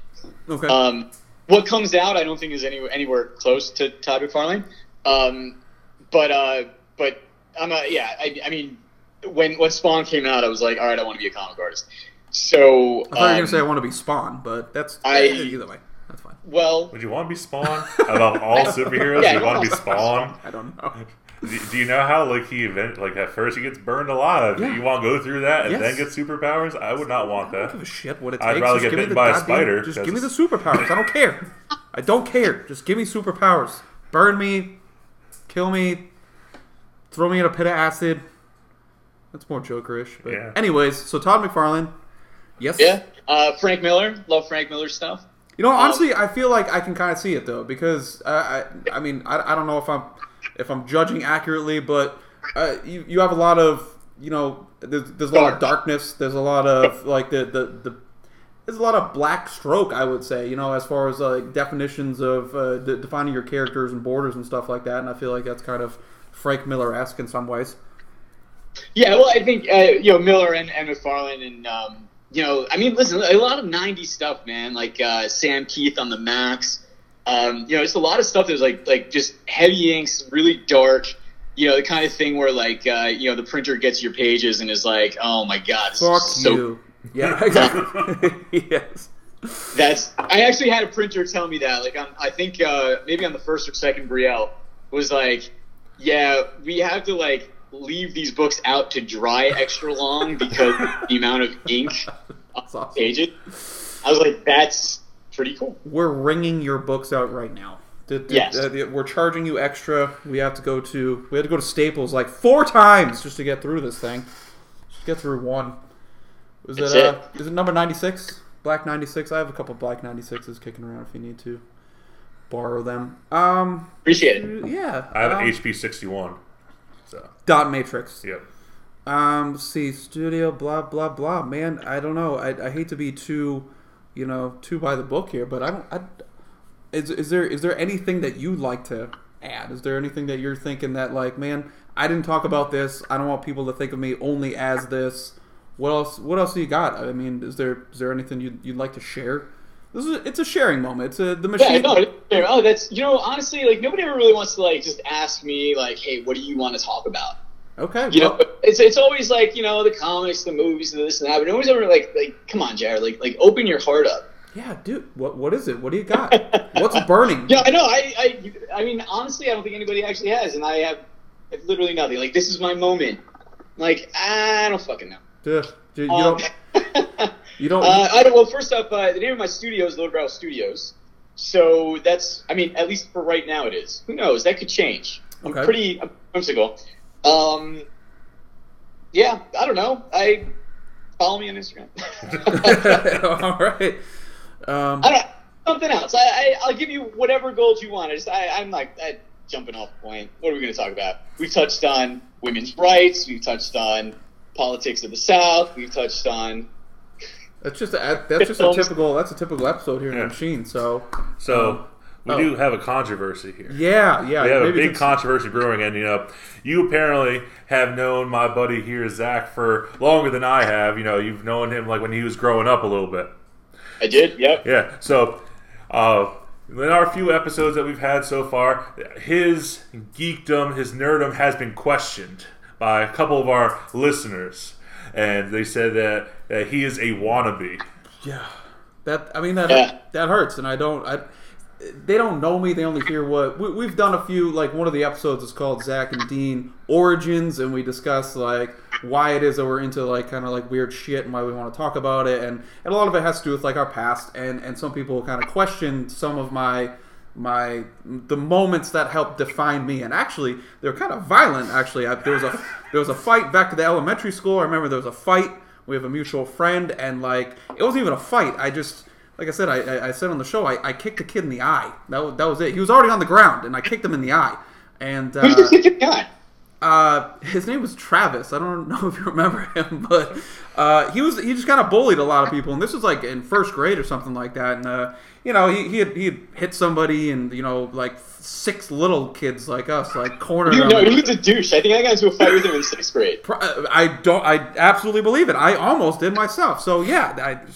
Okay.
Um, what comes out, I don't think is any, anywhere close to Todd McFarlane. Um, but uh, but I'm a yeah. I, I mean, when when Spawn came out, I was like, all right, I want to be a comic artist. So
I thought you were
um,
gonna say I want to be Spawn, but that's
I-
either way. That's fine.
well,
Would you want to be Spawn? Above all [laughs] superheroes,
Yeah,
you want to be. [laughs] Spawn?
I don't know.
Do, do you know how like he event like at first he gets burned alive?
Yeah.
You want to go through that and
Yes.
then get superpowers? I would not want
I don't give
that.
a shit what it
I'd rather
just
get bitten by a spider,
Just give me the superpowers. I don't care. I don't care. Just give me superpowers. Burn me, kill me, throw me in a pit of acid. That's more Jokerish. But
Yeah.
anyways, so Todd McFarlane. Yes.
yeah. Uh, Frank Miller, love Frank Miller stuff.
You know, honestly, I feel like I can kind of see it though because uh, I, I mean, I, I don't know if I'm if I'm judging accurately, but uh, you you have a lot of you know there's, there's a lot of darkness. There's a lot of [laughs] like the the, the there's a lot of black stroke, I would say. You know, as far as like definitions of uh, de- defining your characters and borders and stuff like that. And I feel like that's kind of Frank Miller esque in some ways.
Yeah, well, I think uh, you know Miller and, and McFarlane, and um, you know, I mean, listen, a lot of '90s stuff, man. Like uh, Sam Kieth on the Maxx. Um, you know, it's a lot of stuff that's like like just heavy inks, really dark. You know, the kind of thing where like uh, you know the printer gets your pages and is like, oh my god,
Fuck
so.
you. Yeah, [laughs] exactly. [laughs] yes.
That's I actually had a printer tell me that. Like on, I think uh, maybe on the first or second Brielle was like, yeah, we have to like leave these books out to dry extra long because the amount of ink [laughs]
awesome.
pages. I was like, that's pretty cool.
We're ringing your books out right now. The- the-
Yes.
uh, the- we're charging you extra. We have to go to we had to go to Staples like four times just to get through this thing. Just get through one. Is
That's
it, uh, is it number ninety six? Black ninety six. I have a couple black ninety sixes kicking around if you need to borrow them. Um,
Appreciate it.
yeah.
I have
um,
an HP sixty one. So
dot matrix.
yep.
Um, let's see, studio, blah blah blah. Man, I don't know. I, I hate to be too, you know, too by the book here, but I don't. I, is is there is there anything that you'd like to add? Is there anything that you're thinking that like, man, I didn't talk about this. I don't want people to think of me only as this. What else? What else do you got? I mean, is there is there anything you'd, you'd like to share? This is it's a sharing moment. It's a the
Yeah,
machine.
no, oh, that's you know, honestly, like nobody ever really wants to like just ask me like, hey, what do you want to talk about?
Okay.
You
well,
know, it's it's always like you know the comics, the movies, and this and that. But nobody's ever like like, come on, Jared, like like open your heart up.
yeah, dude. What what is it? What do you got? What's burning? [laughs]
Yeah, I know. I, I, I mean, honestly, I don't think anybody actually has, and I have, literally nothing. Like, this is my moment. Like, I don't fucking know.
Duh. You, you
Um,
don't. You don't. [laughs]
uh, I don't. Well, first up, uh, the name of my studio is Lowbrow Studios. So that's, I mean, at least for right now, it is. Who knows? That could change. I'm
Okay.
pretty I'm whimsical. Um, yeah, I don't know. I follow me on Instagram. [laughs] [laughs]
All right. Um,
I don't something else. I, I I'll give you whatever goals you want. I just I, I'm like I, jumping off point. What are we going to talk about? We've touched on women's rights. We've touched on politics of the South. We've touched on
that's just a, that's just a [laughs] typical that's a typical episode here in
Yeah.
the machine. So
So
Um,
we
oh.
do have a controversy here.
yeah, yeah.
We have a big controversy brewing, and you know, you apparently have known my buddy here, Zack, for longer than I have. You know, you've known him like when he was growing up a little bit.
I did. Yep.
Yeah. So, uh, in our few episodes that we've had so far, his geekdom, his nerdom has been questioned by a couple of our listeners, and they said that, that he is a wannabe.
Yeah, that I mean that
Yeah.
that hurts, and I don't. I, they don't know me. They only hear what we, we've done. A few like one of the episodes is called Zack and Dean Origins, and we discuss like why it is that we're into like kind of like weird shit and why we want to talk about it, and and a lot of it has to do with like our past, and and some people kind of question some of my my the moments that helped define me and actually they're kind of violent actually I, there was a there was a fight back to the elementary school i remember there was a fight we have a mutual friend and like it wasn't even a fight i just like i said i, I, said on the show I, I kicked a kid in the eye that, was- that was it he was already on the ground and i kicked him in the eye and
Who's
uh,
the guy?
uh, his name was Travis. I don't know [laughs] if you remember him, but uh, he was he just kind of bullied a lot of people, and this was like in first grade or something like that. And uh, you know, he he had, he had hit somebody, and you know, like six little kids like us, like cornered
You know, he was a douche. I think I got into a fight with him in sixth grade.
I don't. I absolutely believe it. I almost did myself. So yeah,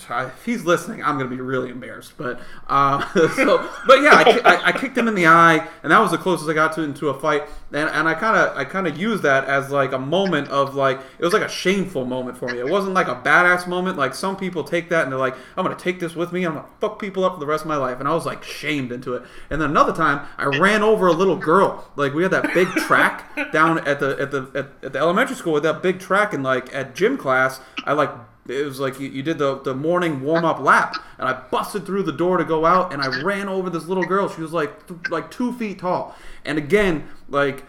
I, I, if he's listening, I'm gonna be really embarrassed. But uh, [laughs] so, but yeah, I, I, I kicked him in the eye, and that was the closest I got to into a fight. And, and I kind of I kind of used that as like a moment of like it was like a shameful moment for me. It wasn't like a badass moment. Like some people take that and they're like, I'm gonna take this with me. I'm gonna fuck people up for the rest of my life. And I was like shamed into it. And then another time, I ran over a little girl. Like we had that big track [laughs] down at the at the at, at the elementary school with that big track, and like at gym class, I like it was like you, you did the, the morning warm up lap, and I busted through the door to go out, and I ran over this little girl. She was like th- like two feet tall, and again like.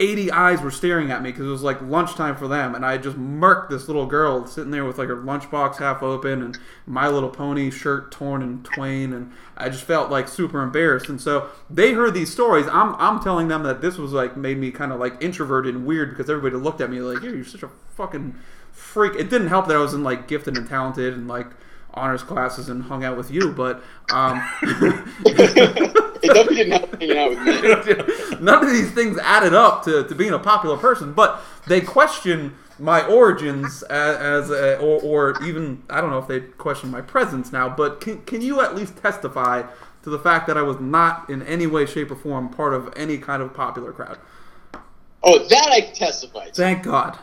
80 eyes were staring at me because it was like lunchtime for them, and I just murked this little girl sitting there with like her lunchbox half open and My Little Pony shirt torn in twain, and I just felt like super embarrassed. And so they heard these stories. I'm, I'm telling them that this was like made me kind of like introverted and weird because everybody looked at me like, "Yeah, you're such a fucking freak." It didn't help that I was in like gifted and talented and like honors classes and hung out with you, but um, [laughs] [laughs]
It definitely didn't help hanging out with me. [laughs]
none of these things added up to, to being a popular person, but they question my origins as, as a, or, or even I don't know if they question my presence now. But can, can you at least testify to the fact that I was not in any way, shape, or form part of any kind of popular crowd?
Oh, that I can testify to.
Thank God.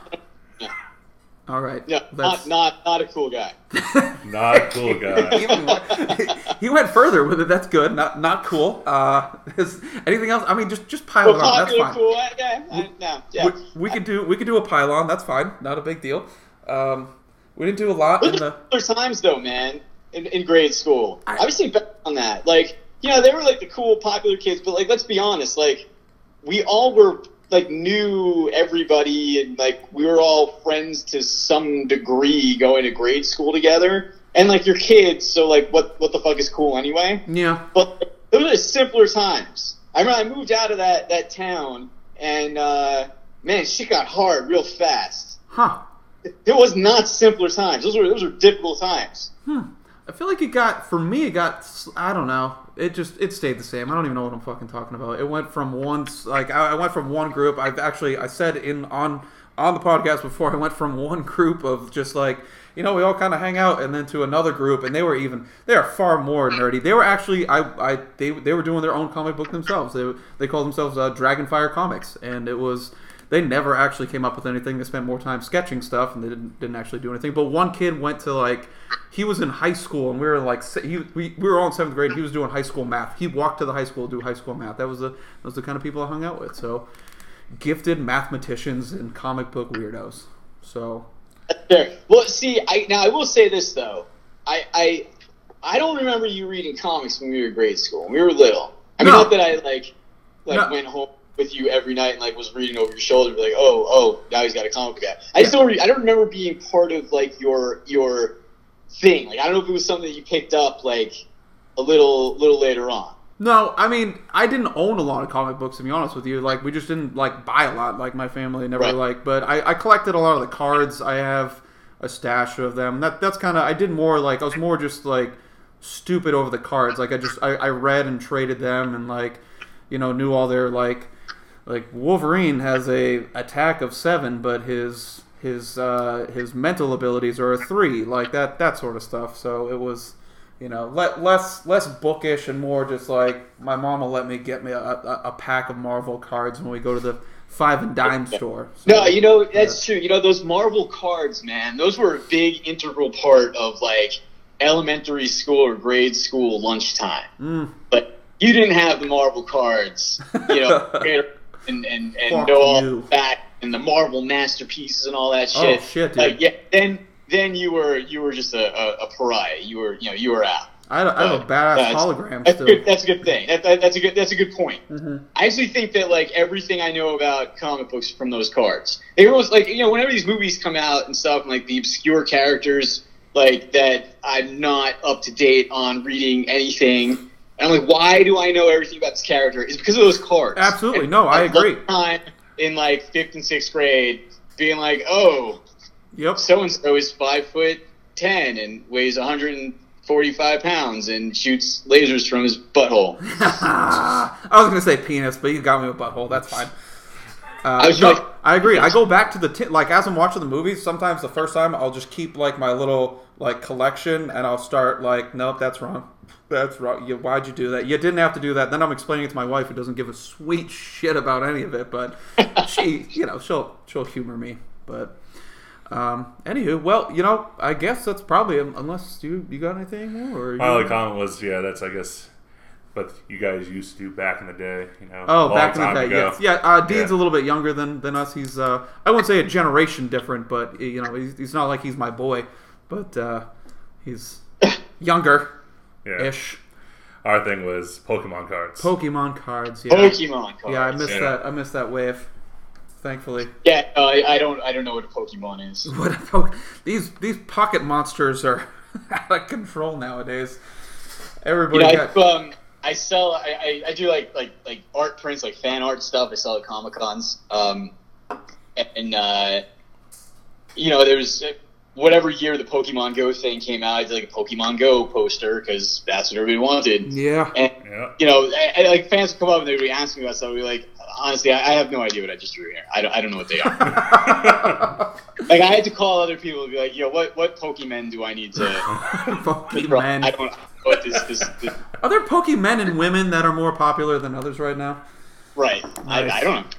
Yeah.
All right.
Yeah,
That's-
not, not not a cool guy. [laughs]
Not a cool guy. [laughs]
Even- he went further with it. That's good. Not not cool. Uh, is anything else? I mean, just just pile
But
it on. That's fine.
cool. I, yeah, I, no, yeah.
we, we could do we could do a pylon. That's fine. Not a big deal. Um, we didn't do a lot in the.
are times though, man. In, in grade school,
I-
I, was thinking back on that. Like, you know, they were like the cool, popular kids, but like, let's be honest. Like, we all were like knew everybody, and like we were all friends to some degree going to grade school together. And like, you're kids, so like, what what the fuck is cool anyway?
Yeah.
But those are simpler times. I remember I moved out of that that town, and uh, man, shit got hard real fast.
Huh.
It was not simpler times. Those were those were difficult times.
I feel like it got for me. It got i don't know. It just it stayed the same. I don't even know what I'm fucking talking about. It went from one s- like I, I went from one group. I've actually I said in on on the podcast before. [laughs] I went from one group of just like you know we all kind of hang out, and then to another group, and they were even they are far more nerdy. They were actually I I they they were doing their own comic book themselves. They they called themselves uh, Dragonfire Comics, and it was they never actually came up with anything. They spent more time sketching stuff, and they didn't didn't actually do anything. But one kid went to like he was in high school, and we were like he, we, we were all in seventh grade. He was doing high school math. He walked to the high school to do high school math. That was the that was the kind of people I hung out with. So gifted mathematicians and comic book weirdos. So.
Well, see, I now I will say this though. I I I don't remember you reading comics when we were in grade school. When we were little. I mean,
No.
not that I like like
No.
went home with you every night and like was reading over your shoulder, and be like, oh oh, now he's got a comic book guy. I just don't. Re- I don't remember being part of like your your thing. Like I don't know if it was something that you picked up like a little little later on.
No, I mean I didn't own a lot of comic books to be honest with you. Like we just didn't like buy a lot. Like my family never
Right.
like. But I, I collected a lot of the cards. I have a stash of them. That that's kind of I did more like I was more just like stupid over the cards. Like I just I, I read and traded them and like you know knew all their like like Wolverine has a attack of seven, but his his uh, his mental abilities are a three. Like that that sort of stuff. So it was you know, let less less bookish and more just like my mom will let me get me a, a, a pack of Marvel cards when we go to the five and dime store. So,
No, you know that's true. You know those Marvel cards, man. Those were a big integral part of like elementary school or grade school lunchtime.
Mm.
But you didn't have the Marvel cards, you know, [laughs] and and, and
Fuck
know all
you.
that and the Marvel masterpieces and all that shit.
Oh,
shit.
dude.
Like yeah, then then you were you were just a, a, a pariah. You were you know you were out.
I, have- I have a badass
That's-
hologram
That's
still.
good. That's a good thing. That, that, that's a good. That's a good point.
Mhm.
I actually think that like everything I know about comic books from those cards. They almost like you know whenever these movies come out and stuff, and, like the obscure characters like that I'm not up to date on reading anything. And I'm like, why do I know everything about this character? It's because of those cards.
Absolutely.
And,
No, I agree.
Time in like fifth and sixth grade, being like, oh,
Yep.
so and so is five foot ten and weighs 145 pounds and shoots lasers from his butthole. [laughs]
I was gonna say penis, but you got me with butthole. That's fine. Uh,
I was
no,
like-
I agree. I go back to the t- like as I'm watching the movies. Sometimes the first time I'll just keep like my little like collection, and I'll start like, nope, that's wrong. That's wrong. You, why'd you do that? You didn't have to do that. Then I'm explaining it to my wife, who doesn't give a sweet shit about any of it, but [laughs] she, you know, she'll she'll humor me. But um, anywho, well, you know, I guess that's probably unless you you got anything more. Or
My only comment was, yeah, that's I guess, but you guys used to do back in the day, you know.
Oh, back in the day,
ago.
yes. Yeah, uh, Dean's
Yeah.
a little bit younger than, than us. He's, uh, I wouldn't say a generation different, but, you know, he's, he's not like he's my boy, but uh, he's [laughs] younger-ish.
Yeah. Our thing was Pokemon cards.
Pokemon cards, yeah.
Pokemon cards.
Yeah, I missed
Yeah.
that. I missed that wave, thankfully.
Yeah, no, I, I don't. I don't know what a Pokemon is. [laughs]
What a po- these these pocket monsters are [laughs] out of control nowadays.
You
Everybody
know,
got
I, um, I sell. I, I, I do like like like art prints, like fan art stuff. I sell at Comic Cons. Um, and uh, you know, there's uh, whatever year the Pokemon Go thing came out. I did like a Pokemon Go poster because that's what everybody wanted.
yeah.
And
Yeah.
you know, I, I, like fans would come up and they'd be asking me about stuff. I'd be like, honestly, I, I have no idea what I just drew here. I don't, I don't know what they are. [laughs] like I had to call other people and be like, yo, what what Pokemon do I need to? [laughs]
Pokemon.
I don't know what this this, this
Are there Pokemon and women that are more popular than others right now?
right.
Nice.
I, I don't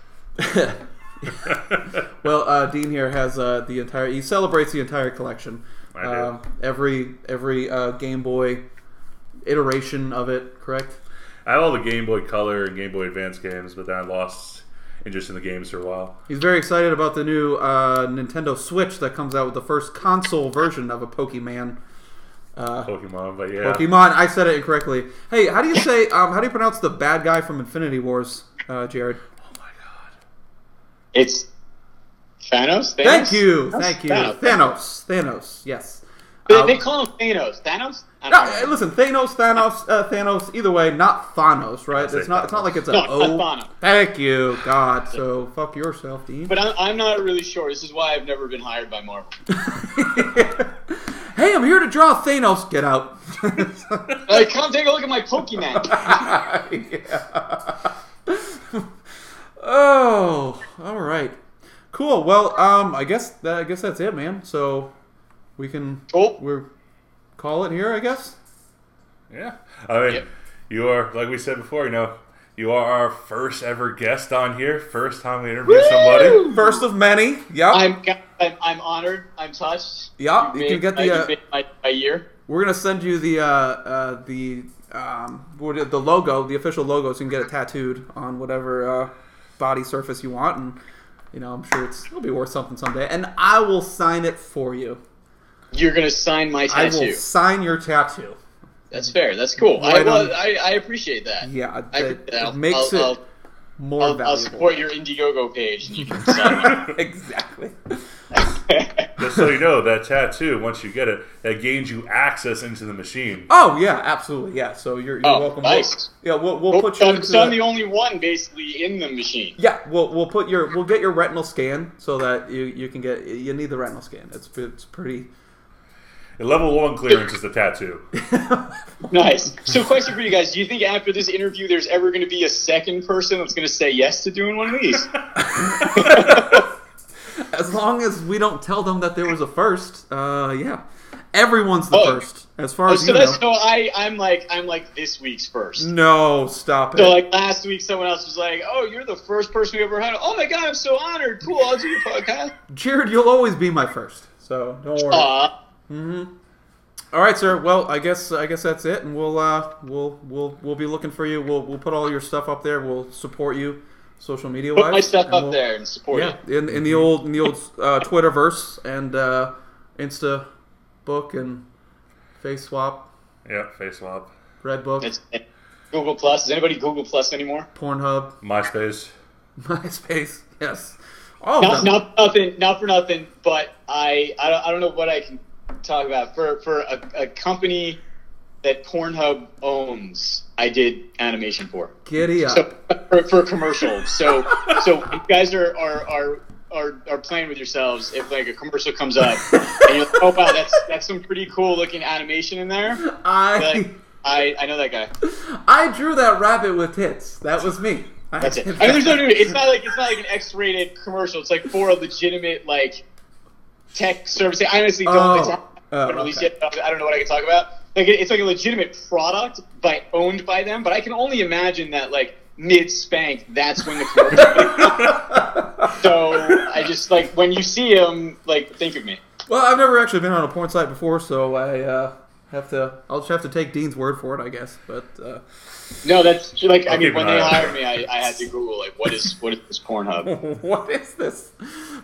know. [laughs] [laughs]
well, uh, Dean here has uh, the entire. He celebrates the entire collection.
I do.
Um, every every uh, Game Boy iteration of it. Correct.
I have all the Game Boy Color and Game Boy Advance games, but then I lost interest in the games for a while.
He's very excited about the new uh, Nintendo Switch that comes out with the first console version of a Pokemon. Uh,
Pokemon, but yeah.
Pokemon. I said it incorrectly. Hey, how do you [laughs] say? Um, how do you pronounce the bad guy from Infinity Wars, uh, Jared?
My god.
It's Thanos. Thanos?
Thank you,
Thanos?
thank you,
Thanos.
Thanos. Thanos. Yes.
They,
Um,
they call him Thanos. Thanos.
No,
know.
listen, Thanos, Thanos, uh, Thanos. Either way, not Thanos, right? It's not. It's not like it's a
No,
O.
not Thanos.
Thank you, God. So fuck yourself, Dean.
But I'm, I'm not really sure. This is why I've never been hired by Marvel. [laughs]
hey, I'm here to draw Thanos. Get out. [laughs]
Like, come take a look at my Pokemon. [laughs]
Yeah. Oh, all right, cool. Well, um, I guess that, I guess that's it, man. So we can
Cool.
we're call it here, I guess.
Yeah. I mean,
Yep.
you are, like we said before, you know, you are our first ever guest on here. First time we interviewed somebody.
First of many. Yep.
I'm, I'm I'm honored. I'm touched.
Yeah,
You've
you can get the,
you've
uh,
made my, my year.
We're gonna send you the uh, uh, the um, the logo, the official logo, so you can get it tattooed on whatever uh, body surface you want, and you know I'm sure it's it'll be worth something someday. And I will sign it for you.
You're gonna sign my tattoo.
I will sign your tattoo.
That's fair. That's cool. I,
Right
well,
on.
I, I appreciate that.
Yeah,
I,
it,
I'll,
makes
I'll,
it
I'll,
more
I'll, I'll support your Indiegogo page, and you can [laughs] sign
exactly. [laughs]
Just so you know, that tattoo, once you get it, that gains you access into the machine.
Oh yeah, absolutely. Yeah. So you're, you're
Oh,
welcome.
nice.
We'll, yeah, we'll, we'll
Well,
put you
I'm, so I'm
the-
the only one basically in the machine.
Yeah, we'll we'll put your we'll get your retinal scan so that you you can get you need the retinal scan. It's it's pretty.
The level one clearance is the tattoo. [laughs]
Nice. So, question for you guys: Do you think after this interview, there's ever going to be a second person that's going to say yes to doing one of these? [laughs]
As long as we don't tell them that there was a first, uh, yeah. Everyone's the
Oh.
first, as far
Oh,
as
so
you
that's
know.
so I I'm like I'm like this week's first.
No, stop it.
So like last week, someone else was like, "Oh, you're the first person we ever had." Oh my god, I'm so honored. Cool, I'll do your podcast.
Jared, you'll always be my first. So don't worry.
Aw,
All right, sir. Well, I guess I guess that's it, and we'll uh, we'll we'll we'll be looking for you. We'll we'll put all your stuff up there. We'll support you, social media wise.
put my stuff up there and support
Yeah,
it.
in in the old in the old uh, Twitterverse and uh, Insta book and Face Swap,
Yeah, face swap.
Redbook,
It's Google Plus. Is anybody Google Plus anymore?
Pornhub,
MySpace. [laughs]
MySpace. Yes, all of
Not, not nothing. Not for nothing. But I, I don't, I don't know what I can talk about for for a, a company that Pornhub owns. I did animation for.
Giddy up.
So for, for a commercial. So so you guys are are are. Are, are playing with yourselves if like a commercial comes up and you're like, oh wow that's that's some pretty cool looking animation in there
I
like I, I know that guy
I drew that rabbit with tits. That was me. I
That's it. I mean, there's no It's not like it's not like an X-rated commercial. It's like for a legitimate like tech service. I honestly don't.
Oh.
It's not
Oh,
been released
okay.
yet. I don't know what I can talk about. Like it's like a legitimate product by owned by them. But I can only imagine that like mid spank, that's when the commercial. [laughs] so I just like when you see him, like think of me.
Well, I've never actually been on a porn site before, so I uh, have to. I'll just have to take Dean's word for it, I guess. But uh,
No, that's like I
I'll
mean when they
eye
hired me, I, I had to Google like what is what is this Pornhub. [laughs]
what is this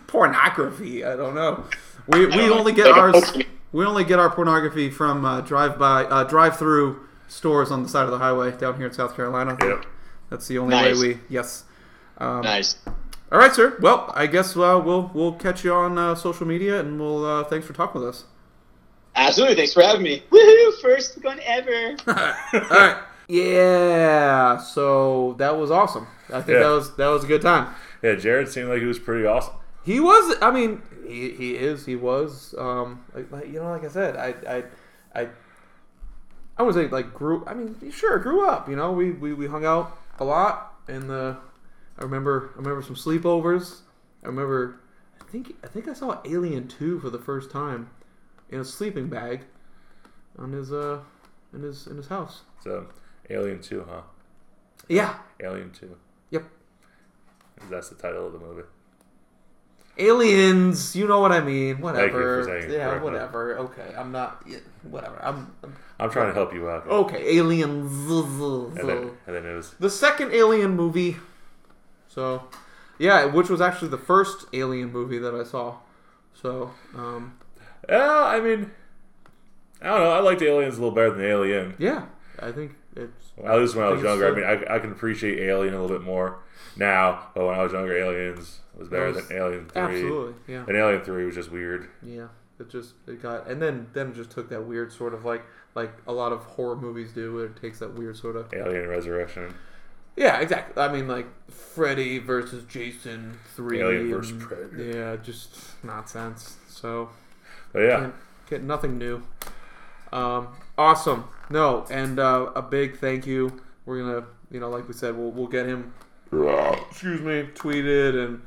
pornography? I don't know. We, we
don't know.
only get
Like a
ours.
Pokemon.
We only get our pornography from uh, drive by, uh, drive through stores on the side of the highway down here in South Carolina.
Yep.
That's the only
Nice.
way we. Yes. Um,
Nice.
All right, sir. Well, I guess uh, we'll we'll catch you on uh, social media, and we'll uh, thanks for talking with us.
Absolutely. Thanks for having me. Woohoo! First one ever. [laughs]
All right. Yeah. So that was awesome. I think
Yeah.
that was that was a good time.
Yeah, Jared seemed like he was pretty awesome.
He was. I mean, he, he is. He was. Um, like, you know, like I said, I I I. I would say like grew. I mean, sure, grew up. You know, we, we, we hung out a lot in the. I remember I remember some sleepovers. I remember. I think I think I saw Alien Two for the first time, in a sleeping bag, on his uh, in his in his house.
So, Alien 2, huh?
Yeah.
Alien 2.
Yep.
That's the title of the movie.
Aliens, you know what I mean. Whatever. yeah,
correctly.
whatever. Okay, I'm not. Yeah, whatever. I'm. I'm
I'm trying to help you out. here.
okay, Aliens.
And then, and then it was.
The second Alien movie. So, yeah, which was actually the first Alien movie that I saw. So, um,
Yeah, I mean, I don't know. I liked Aliens a little better than Alien.
yeah, I think it's.
At least when I was
think it's
younger. I mean, I, I can appreciate Alien a little bit more now, but when I was younger, Aliens was better
was-
than Alien 3.
Absolutely, yeah,
And Alien 3 was just weird.
yeah. It just it got and then then it just took that weird sort of like like a lot of horror movies do. Where it takes that weird sort of
Alien Resurrection.
Yeah, exactly. I mean, like Freddy versus Jason three.
Alien versus Predator.
Yeah, just nonsense. So
But yeah,
can't get nothing new. Um, awesome. No, and uh, a big thank you. We're gonna, you know, like we said, we'll we'll get him. Excuse me, tweeted and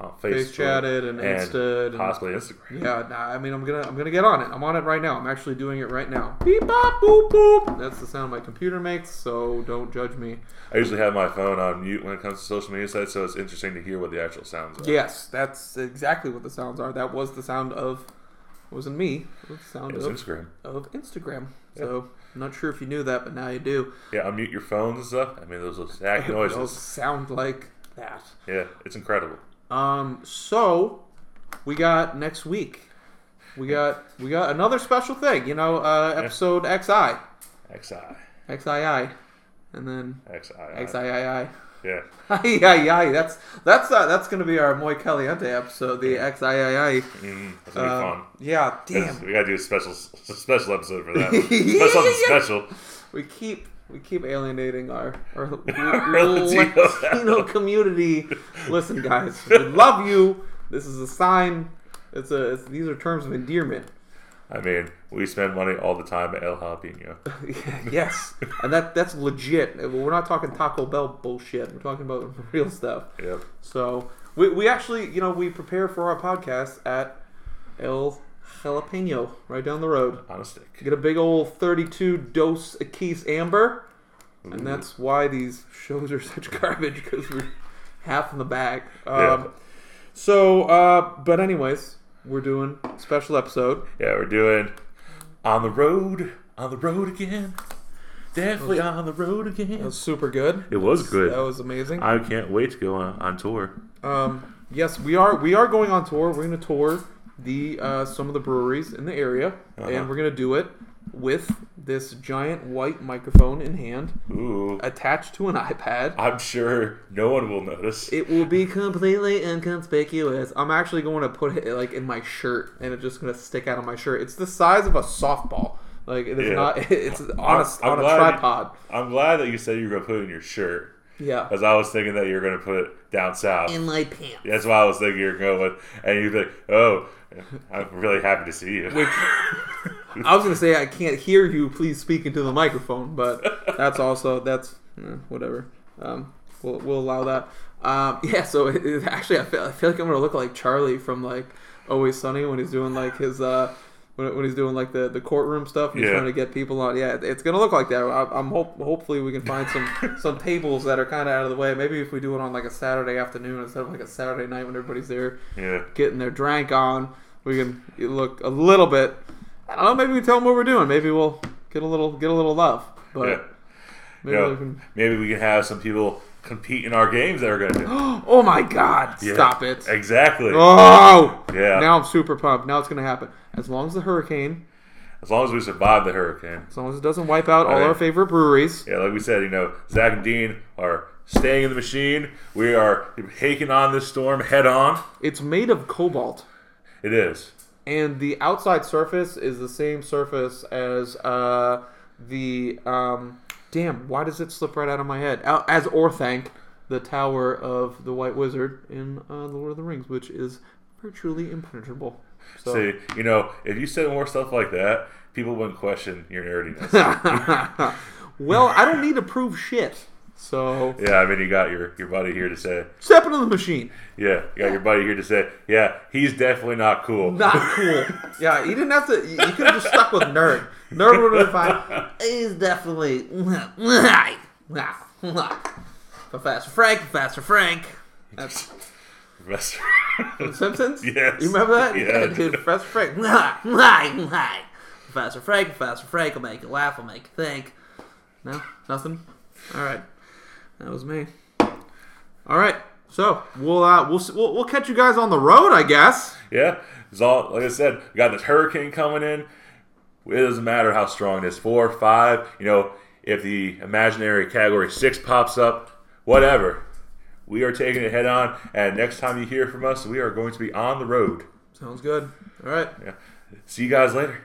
uh,
face chatted and,
and
Insta
possibly Instagram.
yeah. Nah, I mean, I'm gonna I'm gonna get on it. I'm on it right now. I'm actually doing it right now. Beep bop boop boop. That's the sound my computer makes. So don't judge me.
I usually have my phone on mute when it comes to social media sites, so it's interesting to hear what the actual sounds are.
Yes, that's exactly what the sounds are. That was the sound of. It wasn't me. It was the sound
It was
of,
Instagram.
of Instagram. So I'm not sure if you knew that, but now you do.
Yeah, unmute your phones and stuff. I mean, those exact [laughs]
Those
noises.
sound like that.
Yeah, it's incredible.
Um. So we got next week. We got we got another special thing. You know, uh, episode XI,
XI.
XII, and then
XI.
XIII.
Yeah.
Aye, aye, aye. That's that's uh, that's gonna be our Muy Caliente episode, the XIII.
Mm, that's going to
Uh,
be fun.
yeah, damn.
We got to do a special a special episode for that. [laughs] Special something special.
we keep we keep alienating our our [laughs]
Latino.
Latino community. Listen, guys, we love you. This is a sign. It's a it's, these are terms of endearment.
I mean, we spend money all the time at El Jalapeno. [laughs]
yes, and that that's legit. We're not talking Taco Bell bullshit. We're talking about [laughs] real stuff.
Yep.
So we, we actually you know we prepare for our podcast at El jalapeno right down the road.
On a stick.
Get a big old 32 Dos Equis Amber. And that's why these shows are such [laughs] garbage because we're half in the bag. Um,
Yeah.
So, uh, but anyways, we're doing special episode.
Yeah, we're doing on the road, on the road again. Definitely on the road
That
again.
was super good.
It was good.
That was amazing.
I can't wait to go on, on tour.
Um, yes, we are we are going on tour. We're going to tour the uh, some of the breweries in the area,
Uh-huh.
and we're going to do it with this giant white microphone in hand,
Ooh.
attached to an iPad.
I'm sure no one will notice.
It will be completely inconspicuous. I'm actually going to put it like in my shirt, and it's just going to stick out of my shirt. It's the size of a softball. Like it is
Yeah.
not. [laughs] It's on a,
I'm
on a
glad you-
tripod.
I'm glad that you said you were going to put it in your shirt.
Yeah.
Because I was thinking that you were going to put it down south.
In my pants.
That's why I was thinking you were going. With. And you'd be like, oh, I'm really happy to see you.
Which [laughs] I was gonna say I can't hear you. Please speak into the microphone, but that's also that's eh, whatever. Um, we'll we'll allow that. Um, [laughs] yeah. So it, it- actually, I feel I feel like I'm gonna look like Charlie from like Always Sunny when he's doing like his uh when, when he's doing like the, the courtroom stuff. and He's
Yeah.
trying to get people on. Yeah, it's gonna look like that. I, I'm hope hopefully we can find some [laughs] some tables that are kind of out of the way. Maybe if we do it on like a Saturday afternoon instead of like a Saturday night when everybody's there
yeah.
getting their drank on. We can look a little bit. I don't know. Maybe we can tell them what we're doing. Maybe we'll get a little get a little love. But
Yeah.
maybe
You know,
we can.
maybe we can have some people compete in our games that we're going to do. [gasps]
Oh my God!
Yeah.
Stop it!
Exactly.
Oh
Yeah.
Now I'm super pumped. Now it's gonna happen. As long as the hurricane,
As long as we survive the hurricane.
as long as it doesn't wipe out all
Right.
our favorite breweries.
Yeah, like we said, you know, Zack and Dean are staying in the machine. We are taking on this storm head on.
It's made of cobalt,
It is.
And the outside surface is the same surface as uh, the um. Damn! Why does it slip right out of my head? As Orthanc, the tower of the White Wizard in uh, the Lord of the Rings, which is virtually impenetrable. So,
See, you know, if you said more stuff like that, people wouldn't question your nerdiness. [laughs]
well, I don't need to prove shit. So
yeah, I mean, you got your, your buddy here to say,
step into the machine.
yeah, you got your buddy here to say, yeah, he's definitely not cool.
Not cool. yeah, he didn't have to. You could have just stuck with nerd. Nerd would have been fine. He's definitely Professor Frink. Professor Frink. That's
Professor.
The Simpsons. [laughs]
Yes.
You remember that?
Yeah.
dude. Professor Frink. Professor Frink. Professor Frink will make you laugh. Will make you think. No, nothing. All right, that was me. All right, so we'll uh, we'll we'll, we'll catch you guys on the road, I guess.
Yeah, it's all like I said. We got this hurricane coming in. It doesn't matter how strong it is, four, five. You know, if the imaginary category six pops up, whatever. We are taking it head on, and next time you hear from us, we are going to be on the road.
Sounds good. All right.
Yeah. See you guys later.